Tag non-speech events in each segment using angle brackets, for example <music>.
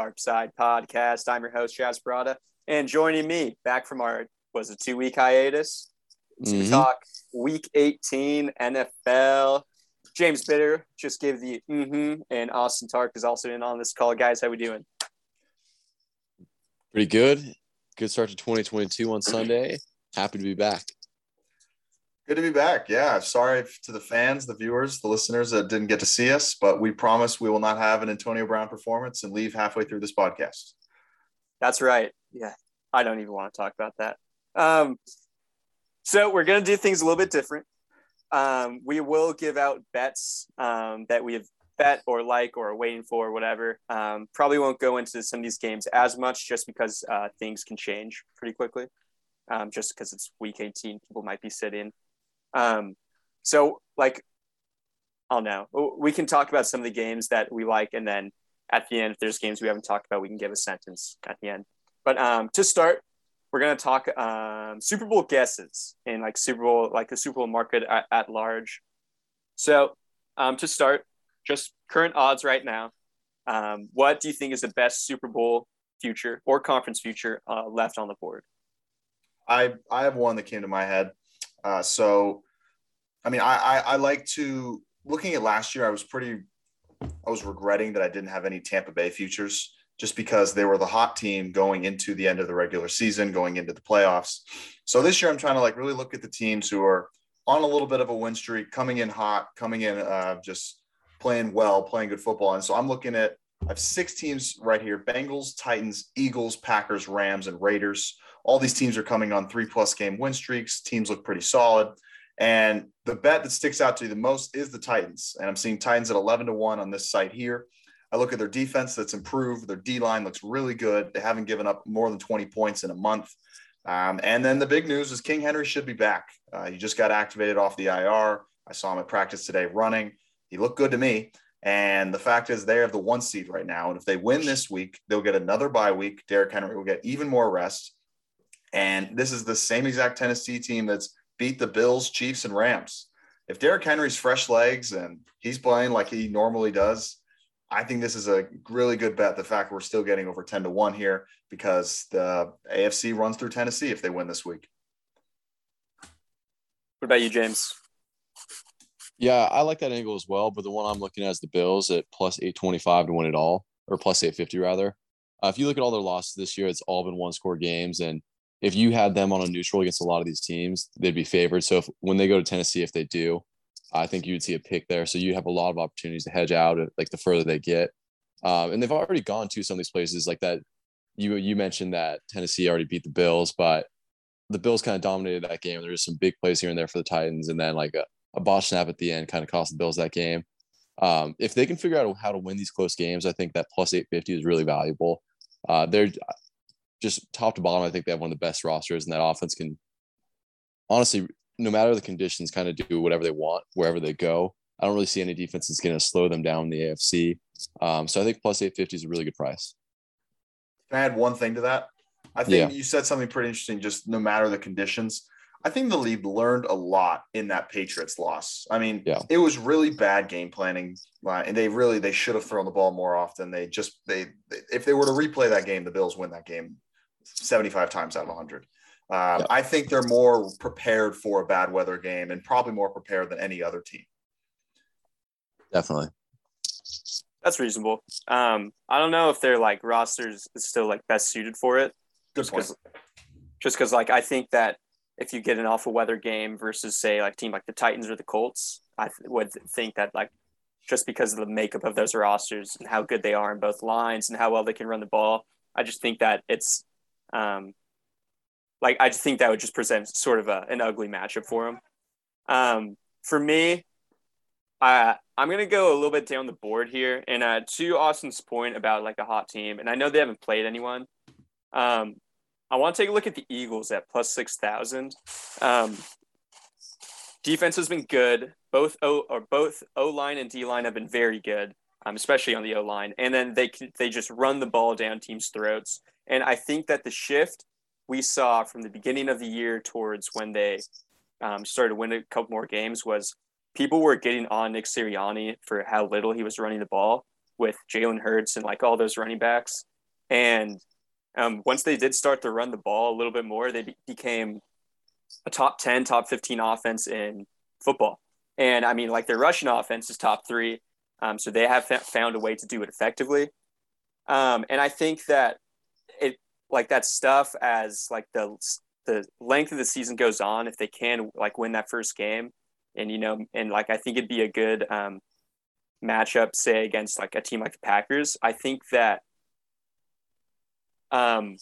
Sharp Side Podcast. I'm your host, Jazz Brada, and joining me back from our was a two week hiatus to Mhm. talk Week 18 NFL. James Bitter just gave the mm-hmm, and Austin Tark is also in on this call. Guys, how we doing? Pretty good. Good start to 2022 on Sunday. Happy to be back. Good to be back. Yeah. Sorry to the fans, the viewers, the listeners that didn't get to see us, but we promise we will not have an Antonio Brown performance and leave halfway through this podcast. That's right. Yeah, I don't even want to talk about that. Um, so we're gonna do things a little bit different. Um, we will give out bets um, that we have bet or like or are waiting for, or whatever. Um, probably won't go into some of these games as much, just because uh, things can change pretty quickly. Um, just because it's week 18, people might be sitting. Um, so like, I don't know. We can talk about some of the games that we like, and then at the end, if there's games we haven't talked about, we can give a sentence at the end. But um, to start, we're gonna talk um, Super Bowl guesses in like Super Bowl, like the Super Bowl market at, at large. So um, to start, just current odds right now. Um, what do you think is the best Super Bowl future or conference future uh, left on the board? I I have one that came to my head. Uh, so, I mean, I, I I like to looking at last year. I was pretty, I was regretting that I didn't have any Tampa Bay futures just because they were the hot team going into the end of the regular season, going into the playoffs. So this year, I'm trying to like really look at the teams who are on a little bit of a win streak, coming in hot, coming in uh, just playing well, playing good football. And so I'm looking at I have six teams right here: Bengals, Titans, Eagles, Packers, Rams, and Raiders all these teams are coming on three plus game win streaks. Teams look pretty solid. And the bet that sticks out to you the most is the Titans. And I'm seeing Titans at 11 to 1 on this site here. I look at their defense that's improved. Their D line looks really good. They haven't given up more than 20 points in a month. Um, and then the big news is King Henry should be back. Uh, he just got activated off the IR. I saw him at practice today running. He looked good to me. And the fact is, they have the one seed right now. And if they win this week, they'll get another bye week. Derrick Henry will get even more rest. And this is the same exact Tennessee team that's beat the Bills, Chiefs, and Rams. If Derrick Henry's fresh legs and he's playing like he normally does, I think this is a really good bet. The fact we're still getting over 10 to 1 here because the AFC runs through Tennessee if they win this week. What about you, James? Yeah, I like that angle as well. But the one I'm looking at is the Bills at plus 825 to win it all, or plus 850 rather. Uh, if you look at all their losses this year, it's all been one score games. And if you had them on a neutral against a lot of these teams, they'd be favored. So if, when they go to Tennessee, if they do, I think you would see a pick there. So you have a lot of opportunities to hedge out, like the further they get. Um, and they've already gone to some of these places like that. You you mentioned that Tennessee already beat the Bills, but the Bills kind of dominated that game. There's some big plays here and there for the Titans, and then like a, a botch snap at the end kind of cost the Bills that game. Um, if they can figure out how to win these close games, I think that plus 850 is really valuable. Uh, they're just top to bottom. I think they have one of the best rosters, and that offense can honestly, no matter the conditions, kind of do whatever they want wherever they go. I don't really see any defense that's going to slow them down in the AFC. Um, so I think plus 850 is a really good price. Can I add one thing to that? I think Yeah. you said something pretty interesting, just no matter the conditions. I think the league learned a lot in that Patriots loss. I mean, Yeah. it was really bad game planning, uh, and they really they should have thrown the ball more often. They just they, they if they were to replay that game, the Bills win that game seventy five times out of hundred. Um, Yeah. I think they're more prepared for a bad weather game, and probably more prepared than any other team. Definitely. That's reasonable. Um, I don't know if their like rosters is still like best suited for it. Good just point. because just because like I think that if you get an awful weather game versus say like team like the Titans or the Colts, I th- would think that like just because of the makeup of those rosters and how good they are in both lines and how well they can run the ball, I just think that it's um like I just think that would just present sort of a, an ugly matchup for them. Um, for me, I I'm gonna go a little bit down the board here, and uh, to Austin's point about like a hot team, and I know they haven't played anyone. Um, I want to take a look at the Eagles at plus six thousand. Um, defense has been good. Both O or both O line and D line have been very good, um, especially on the O line. And then they they just run the ball down teams' throats. And I think that the shift we saw from the beginning of the year towards when they um, started to win a couple more games was people were getting on Nick Sirianni for how little he was running the ball. with Jalen Hurts and like all those running backs. And um, once they did start to run the ball a little bit more, they be- became a top 10, top 15 offense in football. And I mean, like their rushing offense is top three. Um, so they have found a way to do it effectively. Um, and I think that it like that stuff as like the the length of the season goes on, if they can like win that first game, and you know, and like I think it'd be a good um, matchup, say against like a team like the Packers. I think that um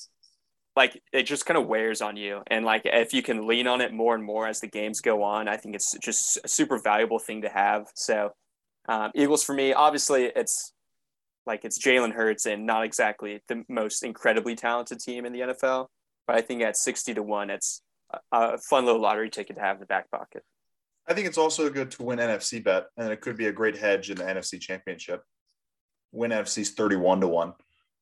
like it just kind of wears on you and like if you can lean on it more and more as the games go on i think it's just a super valuable thing to have so um, eagles for me obviously it's like it's jalen hurts and not exactly the most incredibly talented team in the nfl but i think at 60 to 1 it's a fun little lottery ticket to have in the back pocket i think it's also good to win nfc bet and it could be a great hedge in the nfc championship win nfc's 31 to 1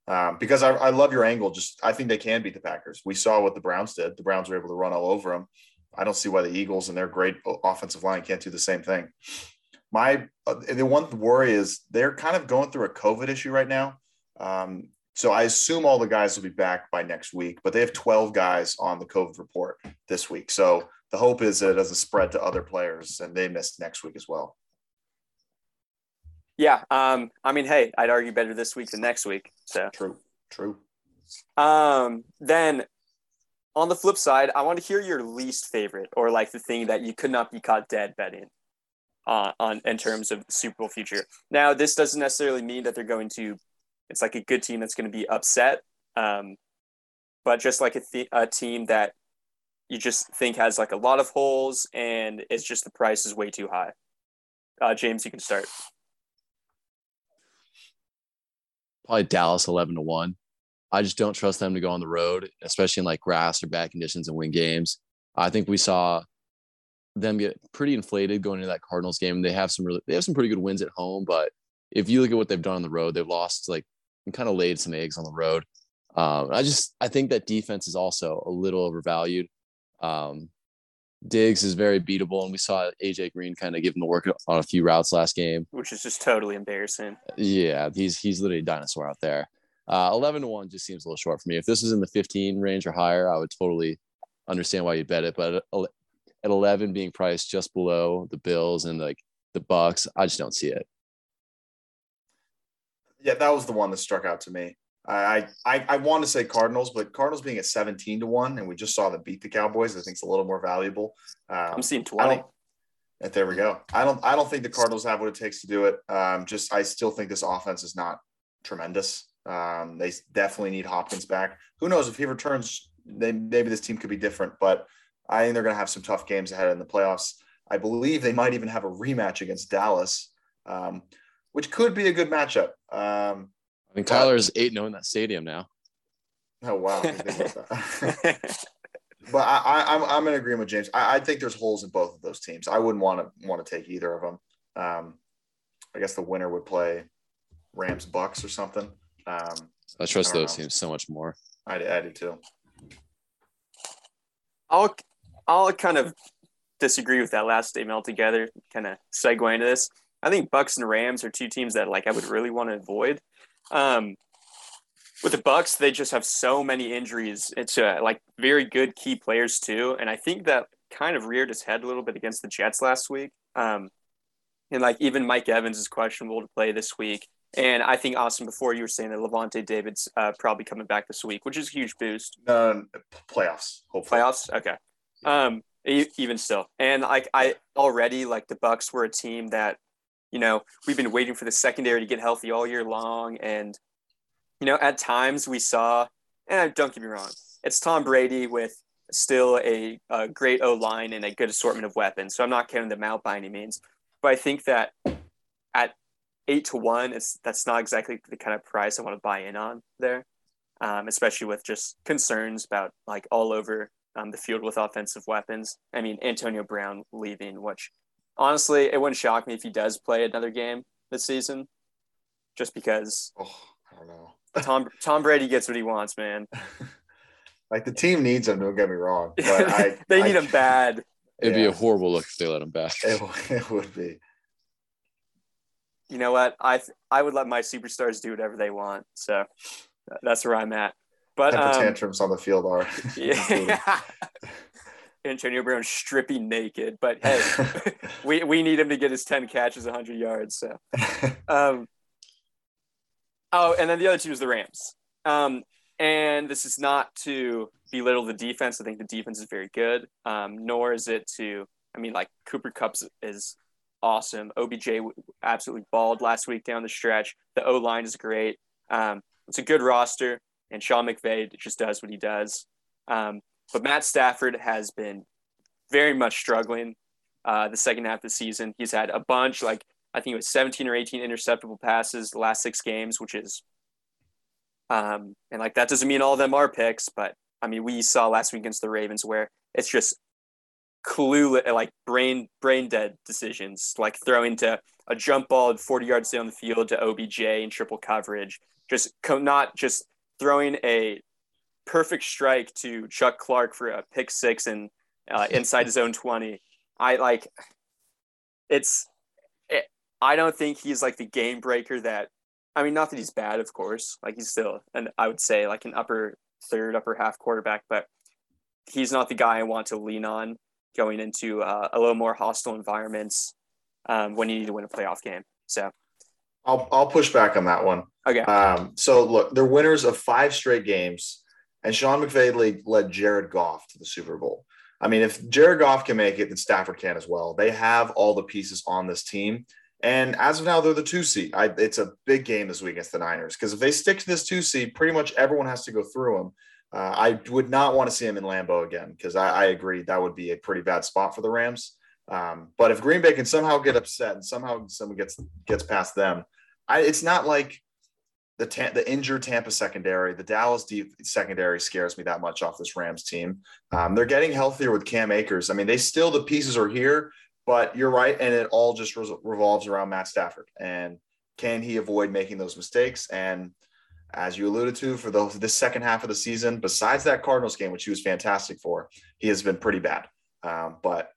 um, because I, I, love your angle. Just I think they can beat the Packers. We saw what the Browns did. The Browns were able to run all over them. I don't see why the Eagles and their great offensive line can't do the same thing. My uh, the one worry is they're kind of going through a COVID issue right now. Um, so I assume all the guys will be back by next week, but they have 12 guys on the COVID report this week. So the hope is that it doesn't spread to other players and they miss next week as well. Yeah. Um, I mean, hey, I'd argue better this week than next week. So true. True. Um, then on the flip side, I want to hear your least favorite or like the thing that you could not be caught dead betting uh, on in terms of Super Bowl future. Now, this doesn't necessarily mean that they're going to. It's like a good team that's going to be upset, um, but just like a, th- a team that you just think has like a lot of holes and it's just the price is way too high. Uh, James, you can start. probably Dallas 11 to 1. I just don't trust them to go on the road, especially in like grass or bad conditions and win games. I think we saw them get pretty inflated going into that Cardinals game. They have some really, they have some pretty good wins at home, but if you look at what they've done on the road, they've lost like and kind of laid some eggs on the road. Um, I just I think that defense is also a little overvalued. Um, Diggs is very beatable, and we saw AJ Green kind of give him the work on a few routes last game, which is just totally embarrassing. Yeah, he's he's literally a dinosaur out there. Uh, Eleven to one just seems a little short for me. If this was in the fifteen range or higher, I would totally understand why you bet it. But at eleven, being priced just below the Bills and like the Bucks, I just don't see it. Yeah, that was the one that struck out to me. I, I I want to say Cardinals, but Cardinals being at 17 to 1, and we just saw them beat the Cowboys, I think it's a little more valuable. Um, I'm seeing 20. And there we go. I don't I don't think the Cardinals have what it takes to do it. Um, just I still think this offense is not tremendous. Um, they definitely need Hopkins back. Who knows if he returns, they, maybe this team could be different. But I think they're going to have some tough games ahead in the playoffs. I believe they might even have a rematch against Dallas, um, which could be a good matchup. Um, I think Tyler's eight zero in that stadium now. Oh wow! <laughs> but I, I, am I'm, I'm in agreement with James. I, I think there's holes in both of those teams. I wouldn't want to want to take either of them. Um, I guess the winner would play Rams Bucks or something. Um, I trust I those know. teams so much more. I, I do too. I'll I'll kind of disagree with that last statement altogether. Kind of segue into this. I think Bucks and Rams are two teams that like I would really want to avoid. Um, with the Bucks, they just have so many injuries. It's uh, like very good key players too, and I think that kind of reared its head a little bit against the Jets last week. Um, and like even Mike Evans is questionable to play this week. And I think Austin, before you were saying that Lavonte David's uh, probably coming back this week, which is a huge boost. Um, playoffs, hopefully. Playoffs, okay. Um, even still, and like I already like the Bucks were a team that you know, we've been waiting for the secondary to get healthy all year long. And, you know, at times we saw, and don't get me wrong, it's Tom Brady with still a, a great O line and a good assortment of weapons. So I'm not counting them out by any means. But I think that at eight to one, it's that's not exactly the kind of price I want to buy in on there, um, especially with just concerns about like all over um, the field with offensive weapons. I mean, Antonio Brown leaving, which honestly, it wouldn't shock me if he does play another game this season, just because. Oh, I don't know. <laughs> Tom Tom Brady gets what he wants, man. <laughs> like the team needs him. Don't get me wrong, but <laughs> I, they I, need him bad. It'd yeah. be a horrible look if they let him back. It, it would be. you know what? I I would let my superstars do whatever they want. So that's where I'm at. But Temper um, tantrums on the field are. <laughs> <laughs> yeah. <laughs> Antonio Brown stripping naked, but hey, we, we need him to get his 10 catches, 100 yards. So, um, oh, and then the other two is the Rams. Um, and this is not to belittle the defense. I think the defense is very good. Um, nor is it to, I mean, like Cooper Kupps is awesome. OBJ absolutely balled last week down the stretch. The O line is great. Um, it's a good roster, and Sean McVay just does what he does. Um, but Matt Stafford has been very much struggling uh, the second half of the season. He's had a bunch, like I think it was 17 or 18 interceptable passes the last six games, which is, um, and like that doesn't mean all of them are picks, but I mean we saw last week against the Ravens where it's just clueless, like brain brain dead decisions, like throwing to a jump ball 40 yards down the field to OBJ in triple coverage, just co- not just throwing a perfect strike to Chuck Clark for a pick six and uh, <laughs> inside his own 20. I like it's it, I don't think he's like the game breaker that I mean not that he's bad of course like he's still and I would say like an upper third upper half quarterback but he's not the guy I want to lean on going into uh, a little more hostile environments um, when you need to win a playoff game so I'll I'll push back on that one. Okay. Um, so look, they're winners of five straight games, and Sean McVay led Jared Goff to the Super Bowl. I mean, if Jared Goff can make it, then Stafford can as well. They have all the pieces on this team. And as of now, they're the two seed. I, it's a big game this week against the Niners because if they stick to this two seed, pretty much everyone has to go through them. Uh, I would not want to see him in Lambeau again because I, I, agree that would be a pretty bad spot for the Rams. Um, but if Green Bay can somehow get upset and somehow someone gets gets past them, I, it's not like the the injured Tampa secondary, the Dallas deep secondary scares me that much off this Rams team. Um, they're getting healthier with Cam Akers. I mean, they still the pieces are here, but you're right, and it all just re- revolves around Matt Stafford. And can he avoid making those mistakes? And as you alluded to, for the this second half of the season, besides that Cardinals game, which he was fantastic for, he has been pretty bad. Um, but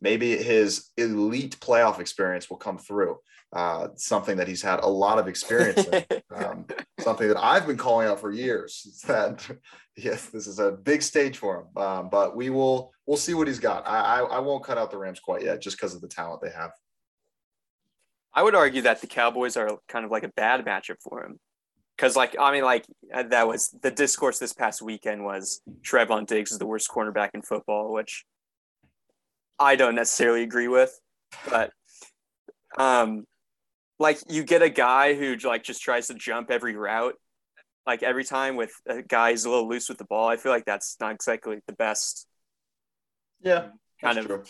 maybe his elite playoff experience will come through uh, something that he's had a lot of experience in, <laughs> um, something that I've been calling out for years. That <laughs> yes, this is a big stage for him, um, but we will we'll see what he's got. I, I, I won't cut out the Rams quite yet, just because of the talent they have. I would argue that the Cowboys are kind of like a bad matchup for him. Because, like, I mean, like that was the discourse this past weekend was Trevon Diggs is the worst cornerback in football, which I don't necessarily agree with, but um, like you get a guy who like just tries to jump every route like every time with a guy who's a little loose with the ball i feel like that's not exactly the best yeah kind of true.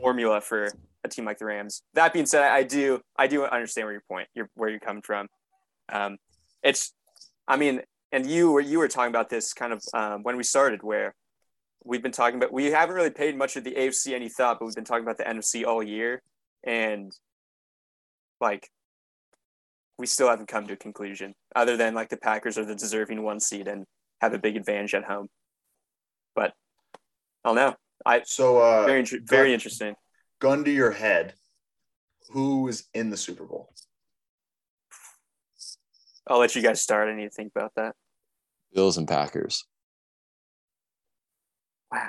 formula for a team like the rams that being said i do i do understand where your point you're where you're coming from um it's i mean and you were you were talking about this kind of um, when we started where we've been talking about we haven't really paid much of the afc any thought but we've been talking about the nfc all year and like we still haven't come to a conclusion other than like the Packers are the deserving one seed and have a big advantage at home. But I don't know. I so uh, very very interesting. Gun to your head, who is in the Super Bowl? I'll let you guys start. I need to think about that. Bills and Packers. Wow.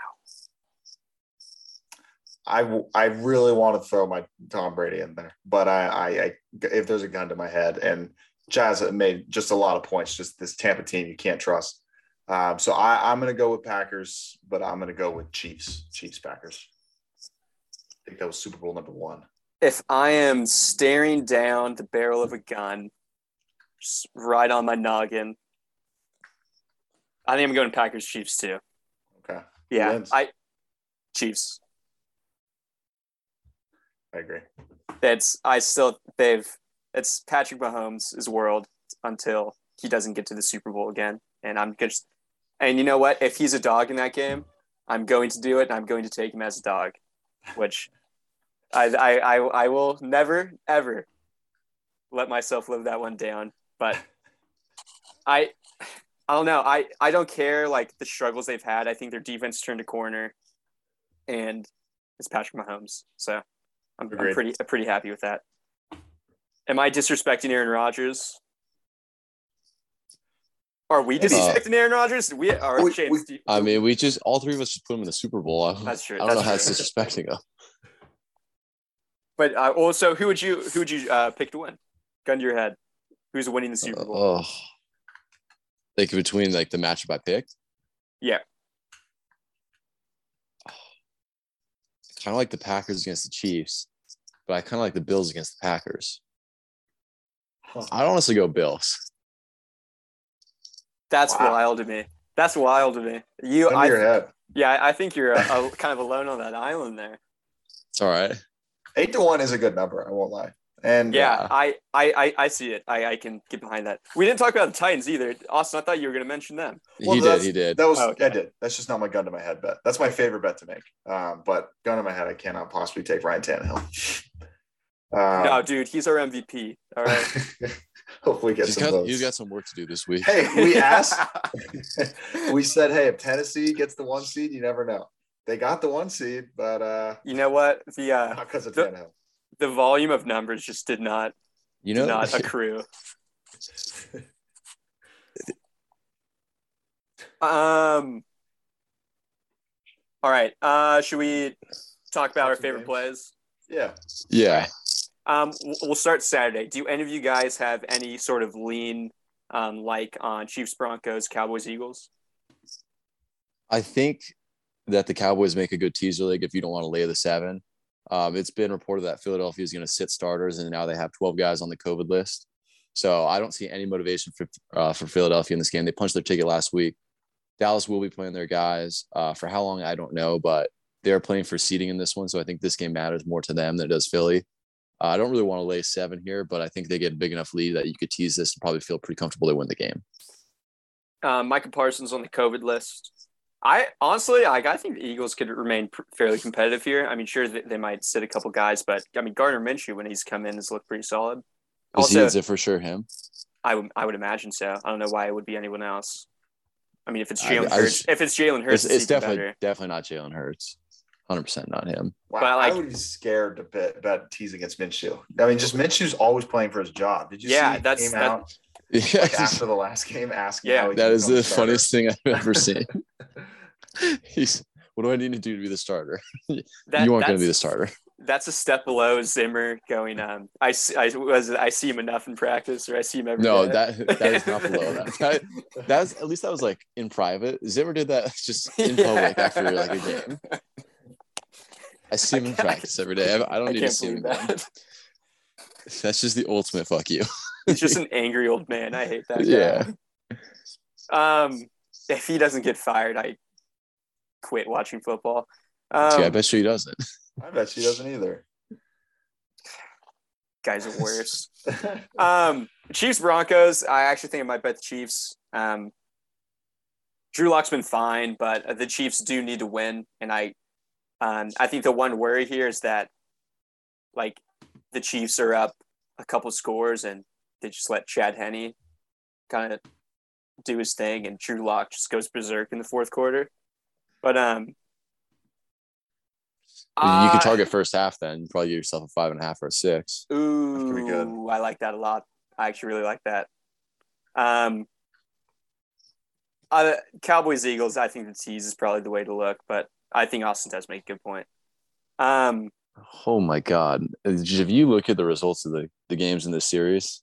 I, I really want to throw my Tom Brady in there, but I, I, I if there's a gun to my head and Jazz made just a lot of points, just this Tampa team you can't trust. Um, so I, I'm going to go with Packers, but I'm going to go with Chiefs, Chiefs Packers. I think that was Super Bowl number one. If I am staring down the barrel of a gun, right on my noggin, I think I'm going Packers Chiefs too. Yeah, I Chiefs. I agree. It's I still they've it's Patrick Mahomes' world until he doesn't get to the Super Bowl again. And I'm just and you know what? If he's a dog in that game, I'm going to do it and I'm going to take him as a dog. Which I I I, I will never ever let myself live that one down. But <laughs> I I don't know. I, I don't care like the struggles they've had. I think their defense turned a corner and it's Patrick Mahomes. So I'm, I'm pretty pretty happy with that. Am I disrespecting Aaron Rodgers? Are we Maybe. disrespecting Aaron Rodgers? We are. We- Shane, we- you- I mean, we just all three of us just put him in the Super Bowl. I, That's true, I don't that's know how true. it's disrespecting him. but uh, also, who would you who would you uh, pick to win? Gun to your head. Who's winning the Super Bowl? Oh, like between like the matchup I picked. Yeah. Kind of like the Packers against the Chiefs, but I kind of like the Bills against the Packers. I'd honestly go Bills. That's Wow. wild to me. That's wild to me. You, Gun your I, head. yeah, I think you're uh, a, <laughs> a, kind of alone on that island there. It's all right. Eight to one is a good number. I won't lie. And Yeah, Yeah. I, I, I, I see it. I, I can get behind that. We didn't talk about the Titans either. Austin, I thought you were going to mention them. Well, he did. that's- He did. that was Oh, okay. I did. That's just not my gun to my head bet. That's my favorite bet to make. Um, but gun to my head, I cannot possibly take Ryan Tannehill. <laughs> Um, no, dude, he's our MVP. All right. <laughs> hopefully get He's some got, votes. he's got some work to do this week. Hey, we asked. <laughs> we said, hey, if Tennessee gets the one seed, you never know. They got the one seed, but uh, you know what? The uh, not because of The- Tannehill. The volume of numbers just did not You know, not <laughs> accrue. Um. All right. Uh, should we talk about our favorite plays? Yeah. yeah. Um, we'll start Saturday. Do any of you guys have any sort of lean, um, like on Chiefs, Broncos, Cowboys, Eagles? I think that the Cowboys make a good teaser league if you don't want to lay the seven. Um, it's been reported that Philadelphia is going to sit starters, and now they have 12 guys on the COVID list. So I don't see any motivation for uh, for Philadelphia in this game. They punched their ticket last week. Dallas will be playing their guys uh, for how long I don't know, but they're playing for seeding in this one. So I think this game matters more to them than it does Philly. Uh, I don't really want to lay seven here, but I think they get a big enough lead that you could tease this and probably feel pretty comfortable they win the game. Um, Micah Parsons on the COVID list. I honestly, like, I think the Eagles could remain pr- fairly competitive here. I mean, sure, they, they might sit a couple guys, but I mean, Gardner Minshew when he's come in has looked pretty solid. Is, he, is it for sure him? I would I would imagine so. I don't know why it would be anyone else. I mean, if it's Jalen Hurts, just- if it's Jalen Hurts, It's, it's even definitely better. definitely not Jalen Hurts. 100 percent not him. Wow. But, like- I would be scared to bet, bet tease against Minshew. I mean, just Minshew's always playing for his job. Did you Yeah, see that's- came that- out Yeah, <laughs> like, after the last game asking? Yeah, how he that can is become the starter? funniest thing I've ever seen. <laughs> <laughs> He's what do I need to do to be the starter? <laughs> That, you aren't going to be the starter. That's a step below Zimmer going. Um, I see. I was. I see him enough in practice, or I see him every No, day. that that is not below that. <laughs> that. That's at least that was like in private. Zimmer did that just in public Yeah. after like a game. I see him in practice every day. I, I don't I need to see him. that. That's just the ultimate fuck you. He's just an angry old man. I hate that. Guy. Yeah. Um, if he doesn't get fired, I quit watching football. Um, yeah, I bet she doesn't. I bet she doesn't either. guys are worse. <laughs> Um, Chiefs Broncos. I actually think I might bet the Chiefs. Um, Drew Lock's been fine, but the Chiefs do need to win, and I, um, I think the one worry here is that, like, the Chiefs are up a couple scores, and they just let Chad Henne kind of do his thing, and Drew Lock just goes berserk in the fourth quarter. But um, you uh, can target first half then. Probably give yourself a five and a half or a six. Ooh, pretty good. I like that a lot. I actually really like that. Um, uh, Cowboys Eagles. I think the tease is probably the way to look, but I think Austin does make a good point. Um, Oh my god! If you look at the results of the, the games in this series,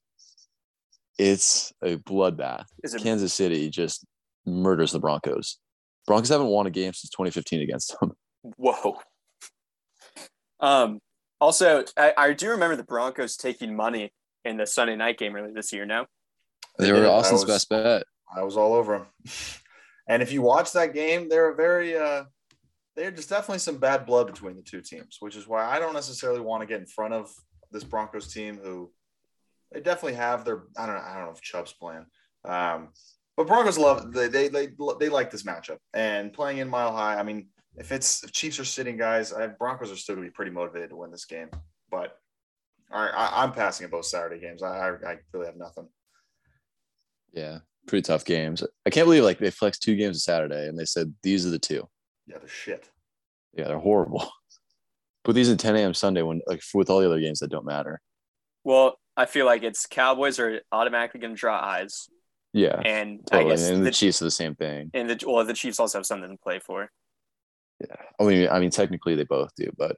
it's a bloodbath. is it Kansas City just murders the Broncos. Broncos haven't won a game since 2015 against them. <laughs> whoa? Um, also, I, I do remember the Broncos taking money in the Sunday night game earlier this year. No, They They were did. I Austin's was- best bet. I was all over them. <laughs> And if you watch that game, they're a very uh there's just definitely some bad blood between the two teams, which is why I don't necessarily want to get in front of this Broncos team who they definitely have their I don't know, I don't know if Chubb's playing. Um but Broncos love they they they, they like this matchup and playing in mile high. I mean, if it's if Chiefs are sitting guys, I, Broncos are still gonna be pretty motivated to win this game. But all right, I, I'm passing at both Saturday games. I, I I really have nothing. Yeah, pretty tough games. I can't believe like they flexed two games on Saturday and they said these are the two. Yeah, they're shit. Yeah, they're horrible. <laughs> Put these at 10 a.m. Sunday when like with all the other games that don't matter. well, I feel like it's Cowboys are automatically going to draw eyes, Yeah, and totally. I guess and the, the, Chiefs are the same thing. and the well the Chiefs also have something to play for. Yeah, I mean, I mean, technically they both do, but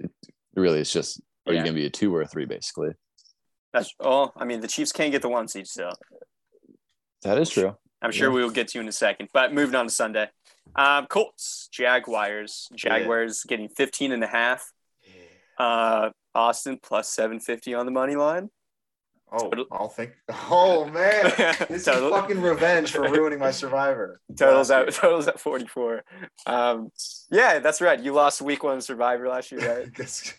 it really it's just are you going to be a two or a three basically? That's oh, I mean the Chiefs can't get the one seed, so That is true. I'm sure Yeah. we will get to you in a second. But moving on to Sunday, um, Colts Jaguars Jaguars getting 15 and a half. Uh, Austin plus 750 on the money line. Oh, Total- I'll think. <laughs> Oh man, <laughs> this Total- is fucking revenge for ruining my Survivor. <laughs> Totals Last at totals at 44. Um, yeah, that's right. You lost week one Survivor last year, year. right? This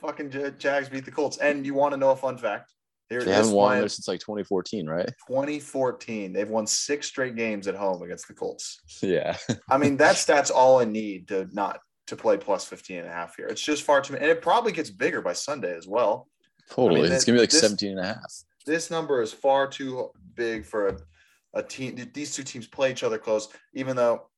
fucking Ja- Jags beat the Colts. And you want to know a fun fact? Here, They haven't won there since like 2014, right? 2014. They've won six straight games at home against the Colts. Yeah. I mean, that stat's all I need to not to play plus 15 and a half here. It's just far too many. And it probably gets bigger by Sunday as well. Totally. mean, it's that- gonna be like this- 17 and a half. This number is far too big for a, a team. These two teams play each other close, even though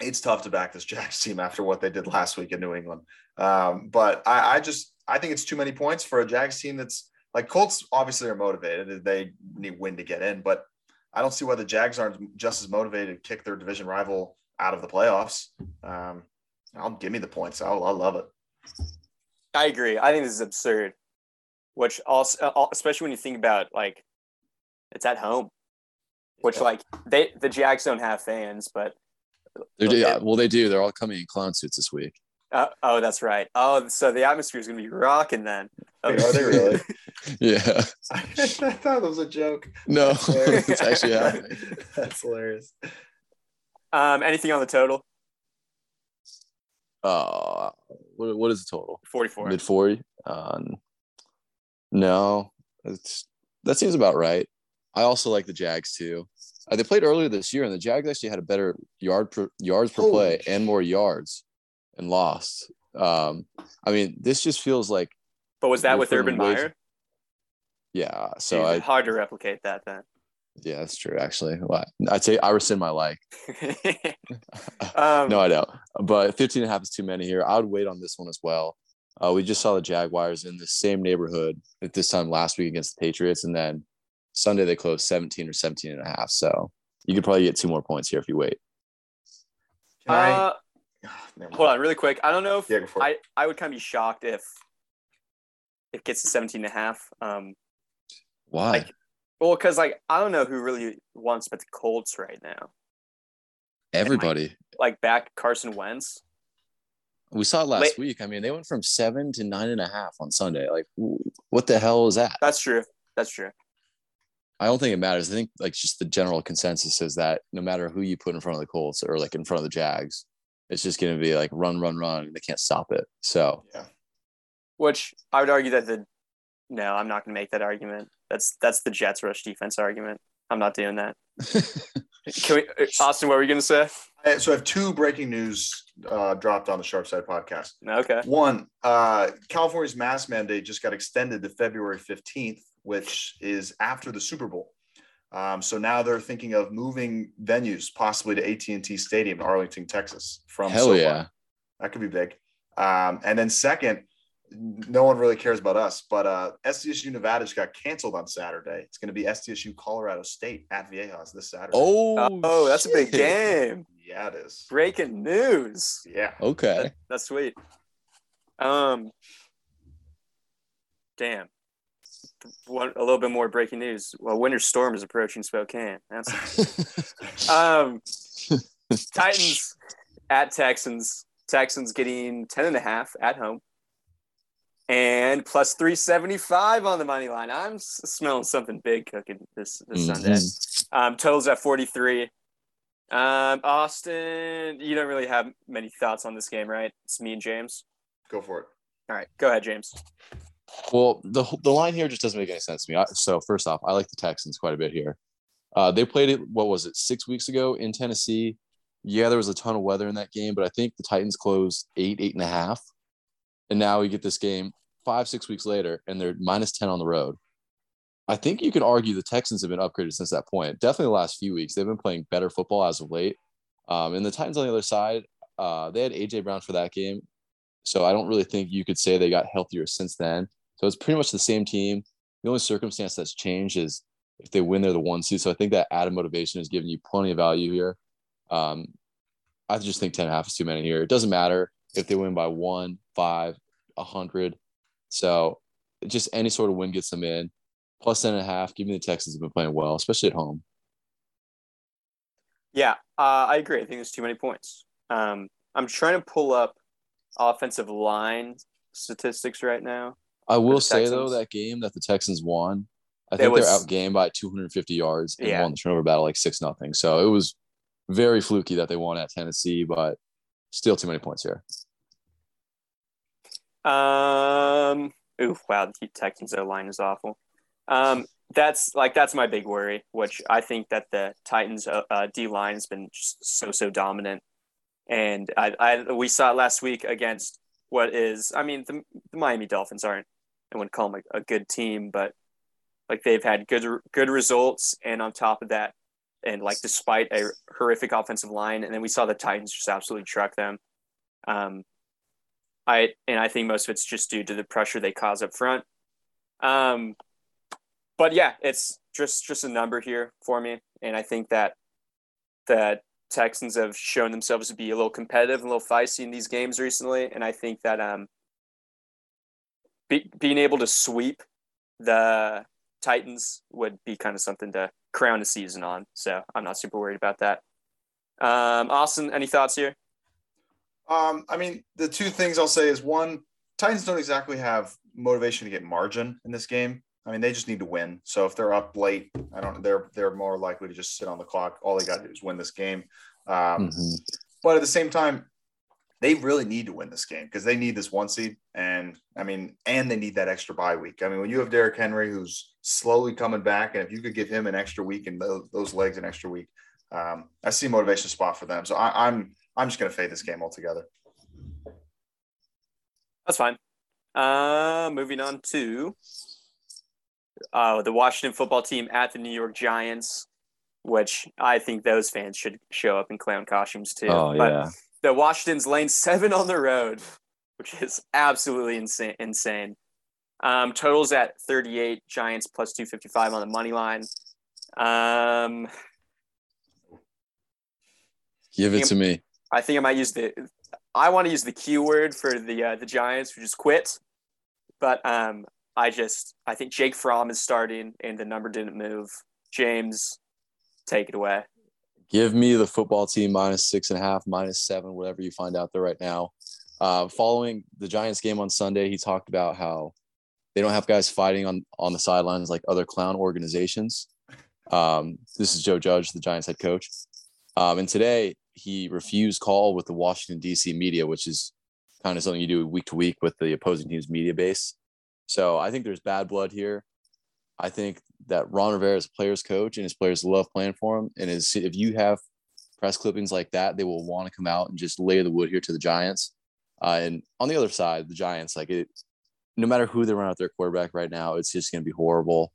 it's tough to back this Jags team after what they did last week in New England. Um, but I, I just I think it's too many points for a Jags team that's like Colts obviously are motivated. They need win to get in, but I don't see why the Jags aren't just as motivated to kick their division rival out of the playoffs. Um, I'll give me the points. I'll, I love it. I agree. I think this is absurd. Which also, uh, especially when you think about like, it's at home. Which Yeah. like they the Jags don't have fans, but They're, Okay. yeah, well, they do. They're all coming in clown suits this week. uh, oh, that's right. Oh, so the atmosphere is gonna be rocking then. Wait, are they really? <laughs> Yeah. <laughs> I thought it was a joke. No, <laughs> it's actually happening. That's hilarious. Um, anything on the total? Uh, what, what is the total? 44. Mid 40? Um, no, it's, that seems about right. I also like the Jags too. Uh, they played earlier this year, and the Jags actually had a better yard per, yards per Holy play shit. and more yards, and lost. Um, I mean, this just feels like But was that with Urban way- Meyer? yeah. So Jeez, I hard to replicate that then. yeah, that's true. Actually, well, I'd say I rescind my like. <laughs> <laughs> um, no, I don't. But 15 and a half is too many here. I would wait on this one as well. Uh, we just saw the Jaguars in the same neighborhood at this time last week against the Patriots. And then Sunday they closed 17 or 17 and a half. So you could probably get two more points here if you wait. Can I? uh, <sighs> never mind. hold on, really quick. I don't know if Yeah, go for it. I, I would kind of be shocked if it gets to 17 and a half. Um, Why? Like- well, because like I don't know who really wants but the Colts right now. Everybody. Like back Carson Wentz. We saw it last Late- week. I mean, they went from seven to nine and a half on Sunday. Like, what the hell is that? That's true. That's true. I don't think it matters. I think like just the general consensus is that no matter who you put in front of the Colts or like in front of the Jags, it's just going to be like run, run, run. They can't stop it. So Yeah. Which I would argue that the no, I'm not going to make that argument. That's that's the Jets rush defense argument. I'm not doing that. <laughs> Can we, uh, Austin? What were you going to say? So I have two breaking news uh, dropped on the Sharp Side podcast. Okay. One, uh, California's mask mandate just got extended to February 15th, which is after the Super Bowl. Um, so now they're thinking of moving venues, possibly to AT&T Stadium in Arlington, Texas. From hell SoFi. yeah. that could be big. Um, and then second, no one really cares about us, but uh, SDSU Nevada just got canceled on Saturday. It's going to be SDSU Colorado State at Viejas this Saturday. Oh, Oh, that's a big game. yeah, it is. Breaking news. Yeah. Okay. That- that's sweet. Um, damn. One a little bit more breaking news. Well, winter storm is approaching Spokane. That's <laughs> um Titans at Texans. Texans getting 10 and a half at home. And plus 375 on the money line. I'm smelling something big cooking this, this Mhm. Sunday. Um, totals at 43. Um, Austin, you don't really have many thoughts on this game, right? It's me and James. Go for it. All right, go ahead, James. Well, the the line here just doesn't make any sense to me. I, so first off, I like the Texans quite a bit here. Uh, they played it. What was it? Six weeks ago in Tennessee. Yeah, there was a ton of weather in that game, but I think the Titans closed eight, eight and a half, and now we get this game five, six weeks later, and they're minus ten on the road. I think you could argue the Texans have been upgraded since that point. Definitely the last few weeks, they've been playing better football as of late. Um, and the Titans on the other side, uh, they had AJ Brown for that game, so I don't really think you could say they got healthier since then. So it's pretty much the same team. The only circumstance that's changed is if they win, they're the one seed. So I think that added motivation is giving you plenty of value here. Um, I just think 10 and a half is too many here. It doesn't matter if they win by one, five, a hundred. So just any sort of win gets them in. Plus 10 and a half. Give me the Texans have been playing well, especially at home. Yeah, uh, I agree. I think there's too many points. Um, I'm trying to pull up offensive line statistics right now. I will say though that game that the Texans won, I think was, they're outgained by 250 yards and yeah. won the turnover battle like six nothing. So it was very fluky that they won at Tennessee, but still too many points here. Um. Oof! Wow, the Texans' O line is awful. Um. That's like that's my big worry, which I think that the Titans' uh, uh D line has been just so so dominant, and I, I we saw it last week against what is I mean the, the Miami Dolphins aren't I wouldn't call them a, a good team, but like they've had good good results, and on top of that, and like despite a horrific offensive line, and then we saw the Titans just absolutely truck them. Um, I and I think most of it's just due to the pressure they cause up front. Um, but yeah, it's just just a number here for me, and I think that the Texans have shown themselves to be a little competitive, and a little feisty in these games recently, and I think that um, be, being able to sweep the Titans would be kind of something to crown a season on. So I'm not super worried about that. Um, Austin, any thoughts here? Um, I mean, the two things I'll say is one, Titans don't exactly have motivation to get margin in this game. I mean, they just need to win. So if they're up late, I don't. They're they're more likely to just sit on the clock. All they got to do is win this game. Um, mm-hmm. But at the same time, they really need to win this game because they need this one seed. And I mean, and they need that extra bye week. I mean, when you have Derrick Henry who's slowly coming back, and if you could give him an extra week and those, those legs an extra week, um, I see motivation spot for them. So I, I'm I'm just going to fade this game altogether. That's fine. Uh, moving on to uh, the Washington football team at the New York Giants, which I think those fans should show up in clown costumes too. Oh but yeah. The Washington's lane seven on the road, which is absolutely insane. Insane. Um, totals at 38. Giants plus 255 on the money line. Um, Give it to me. I think I might use the. I want to use the keyword for the uh, the Giants, which is quit. But um, I just I think Jake Fromm is starting, and the number didn't move. James, take it away. Give me the football team minus six and a half, minus seven, whatever you find out there right now. Uh, following the Giants game on Sunday, he talked about how they don't have guys fighting on on the sidelines like other clown organizations. Um, this is Joe Judge, the Giants head coach. Um, and today he refused call with the Washington D.C. media, which is kind of something you do week to week with the opposing team's media base. So I think there's bad blood here. I think that Ron Rivera is a player's coach and his players love playing for him. And is if you have press clippings like that, they will want to come out and just lay the wood here to the Giants. Uh, and on the other side, the Giants, like it, no matter who they run out their quarterback right now, it's just going to be horrible.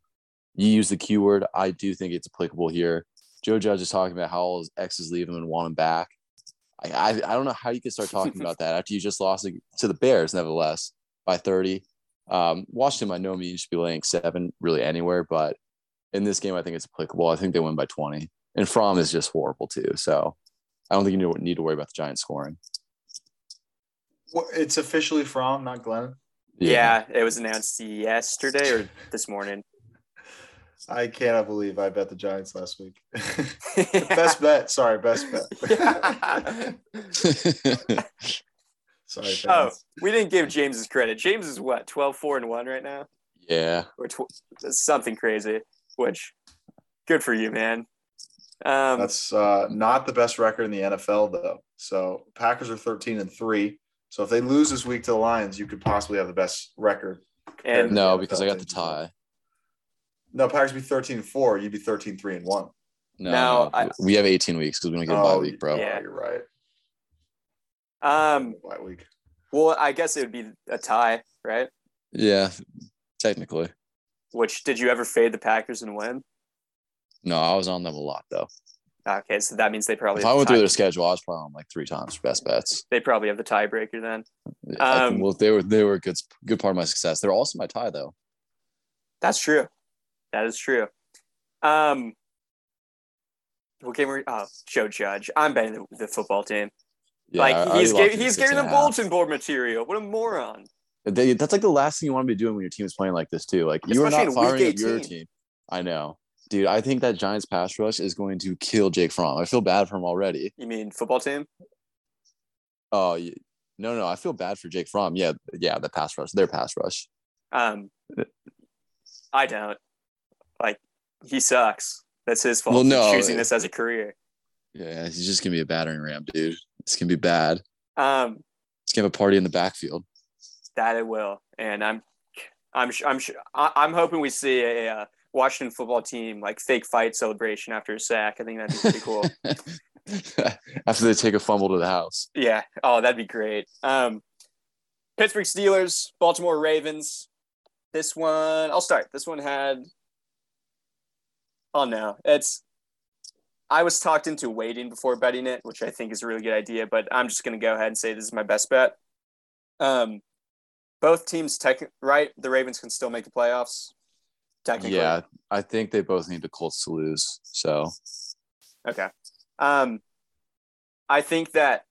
You use the keyword. I do think it's applicable here. Joe Judge is talking about how all his exes leave him and want him back. I, I, I don't know how you can start talking about that after you just lost to the Bears, nevertheless, by 30. Um, Washington by no means should be laying seven really anywhere, but in this game, I think it's applicable. I think they win by 20. And Fromm is just horrible too. So I don't think you need to worry about the Giants scoring. Well, it's officially Fromm, not Glenn. Yeah. yeah, it was announced yesterday or this morning. I cannot believe I bet the Giants last week. <laughs> <laughs> best bet. Sorry, best bet. <laughs> Sorry. Fans. Oh, we didn't give James's credit. James is what 12, 4 and 1 right now? Yeah. Or tw- something crazy, which good for you, man. Um, That's uh, not the best record in the NFL, though. So Packers are 13 and 3. So if they lose this week to the Lions, you could possibly have the best record. And no, because I got the tie. No, Packers be 13 4. You'd be 13 3 and 1. No, no I, we have 18 weeks because we don't get a bye oh, week, bro. Yeah, you're right. Um, bye week. Well, I guess it would be a tie, right? Yeah, technically. Which did you ever fade the Packers and win? No, I was on them a lot though. Okay, so that means they probably. If I went through their schedule, I was probably on like three times for best bets. They probably have the tiebreaker then. Um, well, they were they were a good good part of my success. They're also my tie though. That's true. That is true. Um, what game were oh, Joe Judge? I'm betting the, the football team. Yeah, like he's giving he's giving them bulletin board material. What a moron! They, that's like the last thing you want to be doing when your team is playing like this too. Like you are not firing up your team. I know, dude. I think that Giants pass rush is going to kill Jake Fromm. I feel bad for him already. You mean football team? Oh no, no, I feel bad for Jake Fromm. Yeah, yeah, the pass rush, their pass rush. Um, I don't. Like he sucks. That's his fault Well, for no, choosing it- this as a career. Yeah, he's just gonna be a battering ram, dude. It's gonna be bad. Um, He's gonna have a party in the backfield. that it will, and I'm, I'm, I'm, I'm hoping we see a uh, Washington football team like fake fight celebration after a sack. I think that'd be pretty cool. <laughs> After they take a fumble to the house. Yeah. Oh, that'd be great. Um, Pittsburgh Steelers, Baltimore Ravens. This one, I'll start. This one had. Oh no, it's. I was talked into waiting before betting it, which I think is a really good idea. But I'm just going to go ahead and say this is my best bet. Um, both teams, tech right? The Ravens can still make the playoffs. Technically, Yeah, I think they both need the Colts to lose. So Okay. Um, I think that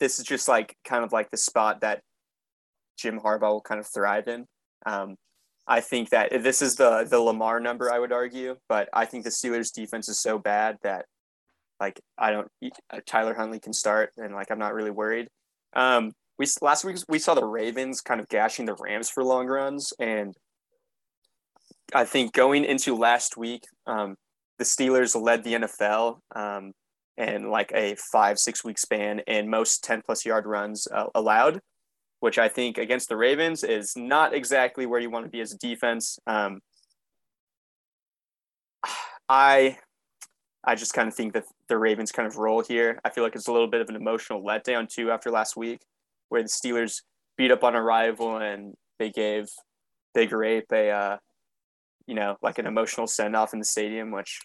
this is just like kind of like the spot that Jim Harbaugh will kind of thrive in. Um, I think that this is the the Lamar number. I would argue, but I think the Steelers' defense is so bad that like I don't uh, Tyler Huntley can start, and like I'm not really worried. Um, we last week we saw the Ravens kind of gashing the Rams for long runs, and I think going into last week, um, the Steelers led the NFL um, in like a five six week span in most ten plus yard runs uh, allowed, which I think against the Ravens is not exactly where you want to be as a defense. Um, I I just kind of think that the Ravens kind of roll here. I feel like it's a little bit of an emotional letdown too after last week, where the Steelers beat up on a rival and they gave Big Rape a uh, you know like an emotional send off in the stadium, which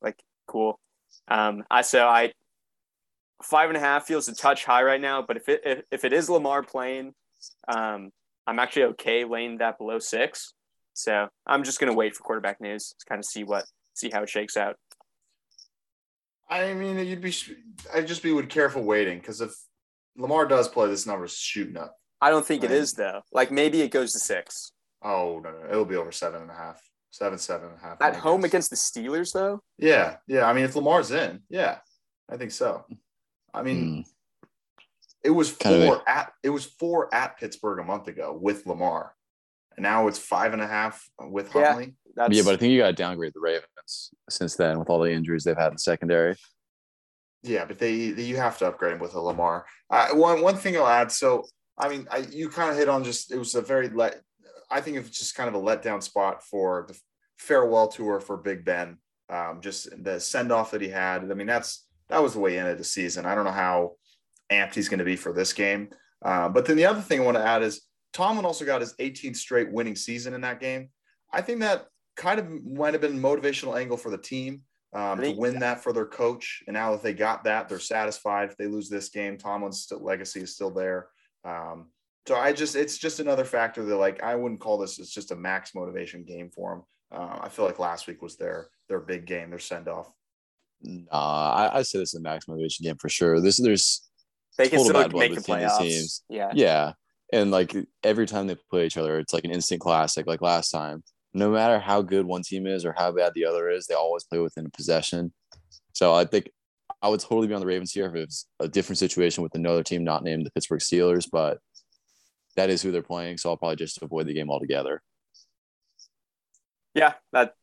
like cool. Um, I so I five and a half feels a touch high right now, but if it if, if it is Lamar playing, um, I'm actually okay laying that below six. So I'm just gonna wait for quarterback news to kind of see what see how it shakes out. I mean, you'd be, I'd just be with careful waiting because if Lamar does play, this number's shooting up. I don't think it Right. is though. Like maybe it goes to six Oh no, no, it'll be over seven and a half, seven, seven and a half. at home against the Steelers though. Yeah, yeah. I mean, if Lamar's in, yeah, I think so. I mean, hmm, it was Kind of four at it was four at Pittsburgh a month ago with Lamar, and now it's five and a half with Yeah. Huntley. That's yeah, but I think you got to downgrade the Ravens since then with all the injuries they've had in the secondary. Yeah, but they, they you have to upgrade him with a Lamar. Uh, one one thing I'll add. So I mean, I, you kind of hit on just it was a very let. I think it's just kind of a letdown spot for the farewell tour for Big Ben. Um, just the send off that he had. I mean, that's that was the way into the season. I don't know how amped he's going to be for this game. Uh, but then the other thing I want to add is Tomlin also got his 18th straight winning season in that game. I think that kind of might have been a motivational angle for the team um, to win that for their coach. And now that they got that, they're satisfied. If they lose this game, Tomlin's still, legacy is still there. Um, so I just, it's just another factor that like I wouldn't call this. It's just a max motivation game for them. Uh, I feel like last week was their their big game, their send off. Nah, I, I say this is a max motivation game for sure. This is there's they can still blood make the playoffs. teams. Yeah. yeah, and like every time they play each other, it's like an instant classic. Like last time, no matter how good one team is or how bad the other is, they always play within a possession. So I think I would totally be on the Ravens here if it's a different situation with another team not named the Pittsburgh Steelers, but that is who they're playing. So I'll probably just avoid the game altogether. Yeah, that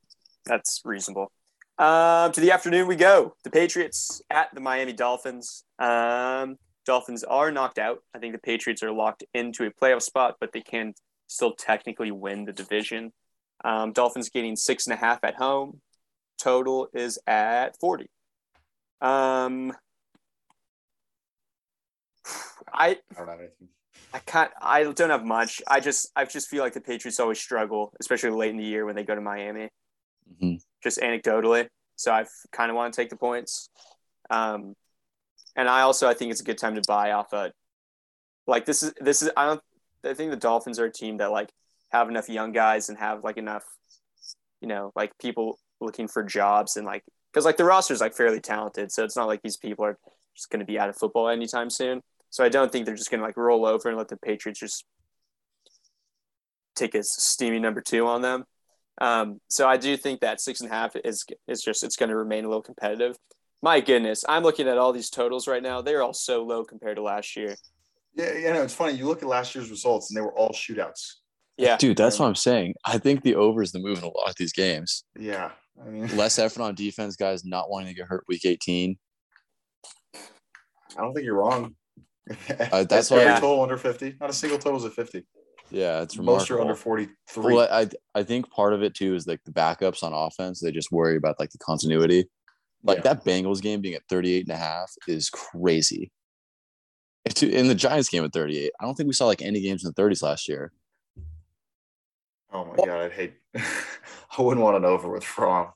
that's reasonable. Um, to the afternoon we go. The Patriots at the Miami Dolphins. Um, Dolphins are knocked out. I think the Patriots are locked into a playoff spot, but they can still technically win the division. Um, Dolphins getting six and a half at home. Total is at forty. Um, I I don't have anything. I can't. I don't have much. I just I just feel like the Patriots always struggle, especially late in the year when they go to Miami. Mhm. Just anecdotally, so I kind of want to take the points. Um, and I also I think it's a good time to buy off a like this is this is I don't I think the Dolphins are a team that like have enough young guys and have like enough, you know, like people looking for jobs and like because like the roster is like fairly talented, so it's not like these people are just going to be out of football anytime soon. So I don't think they're just going to like roll over and let the Patriots just take a steamy number two on them. Um, so I do think that six and a half is is just it's going to remain a little competitive. My goodness, I'm looking at all these totals right now. They're all so low compared to last year. Yeah, you know, it's funny. You look at last year's results, and they were all shootouts. Yeah, Dude, that's what I'm saying. I think the over is the move in a lot of these games. Yeah, I mean, <laughs> Less effort on defense, guys not wanting to get hurt week 18. I don't think you're wrong. <laughs> Uh, that's every why- total under fifty. Not a single total is at fifty. Yeah, it's Most are under forty-three. Well, I I think part of it too is like the backups on offense. They just worry about like the continuity. Like Yeah. that Bengals game being at 38 and a half is crazy. In the Giants game at 38. I don't think we saw like any games in the 30s last year. oh my god, I'd hate. <laughs> I wouldn't want an over with Fromm.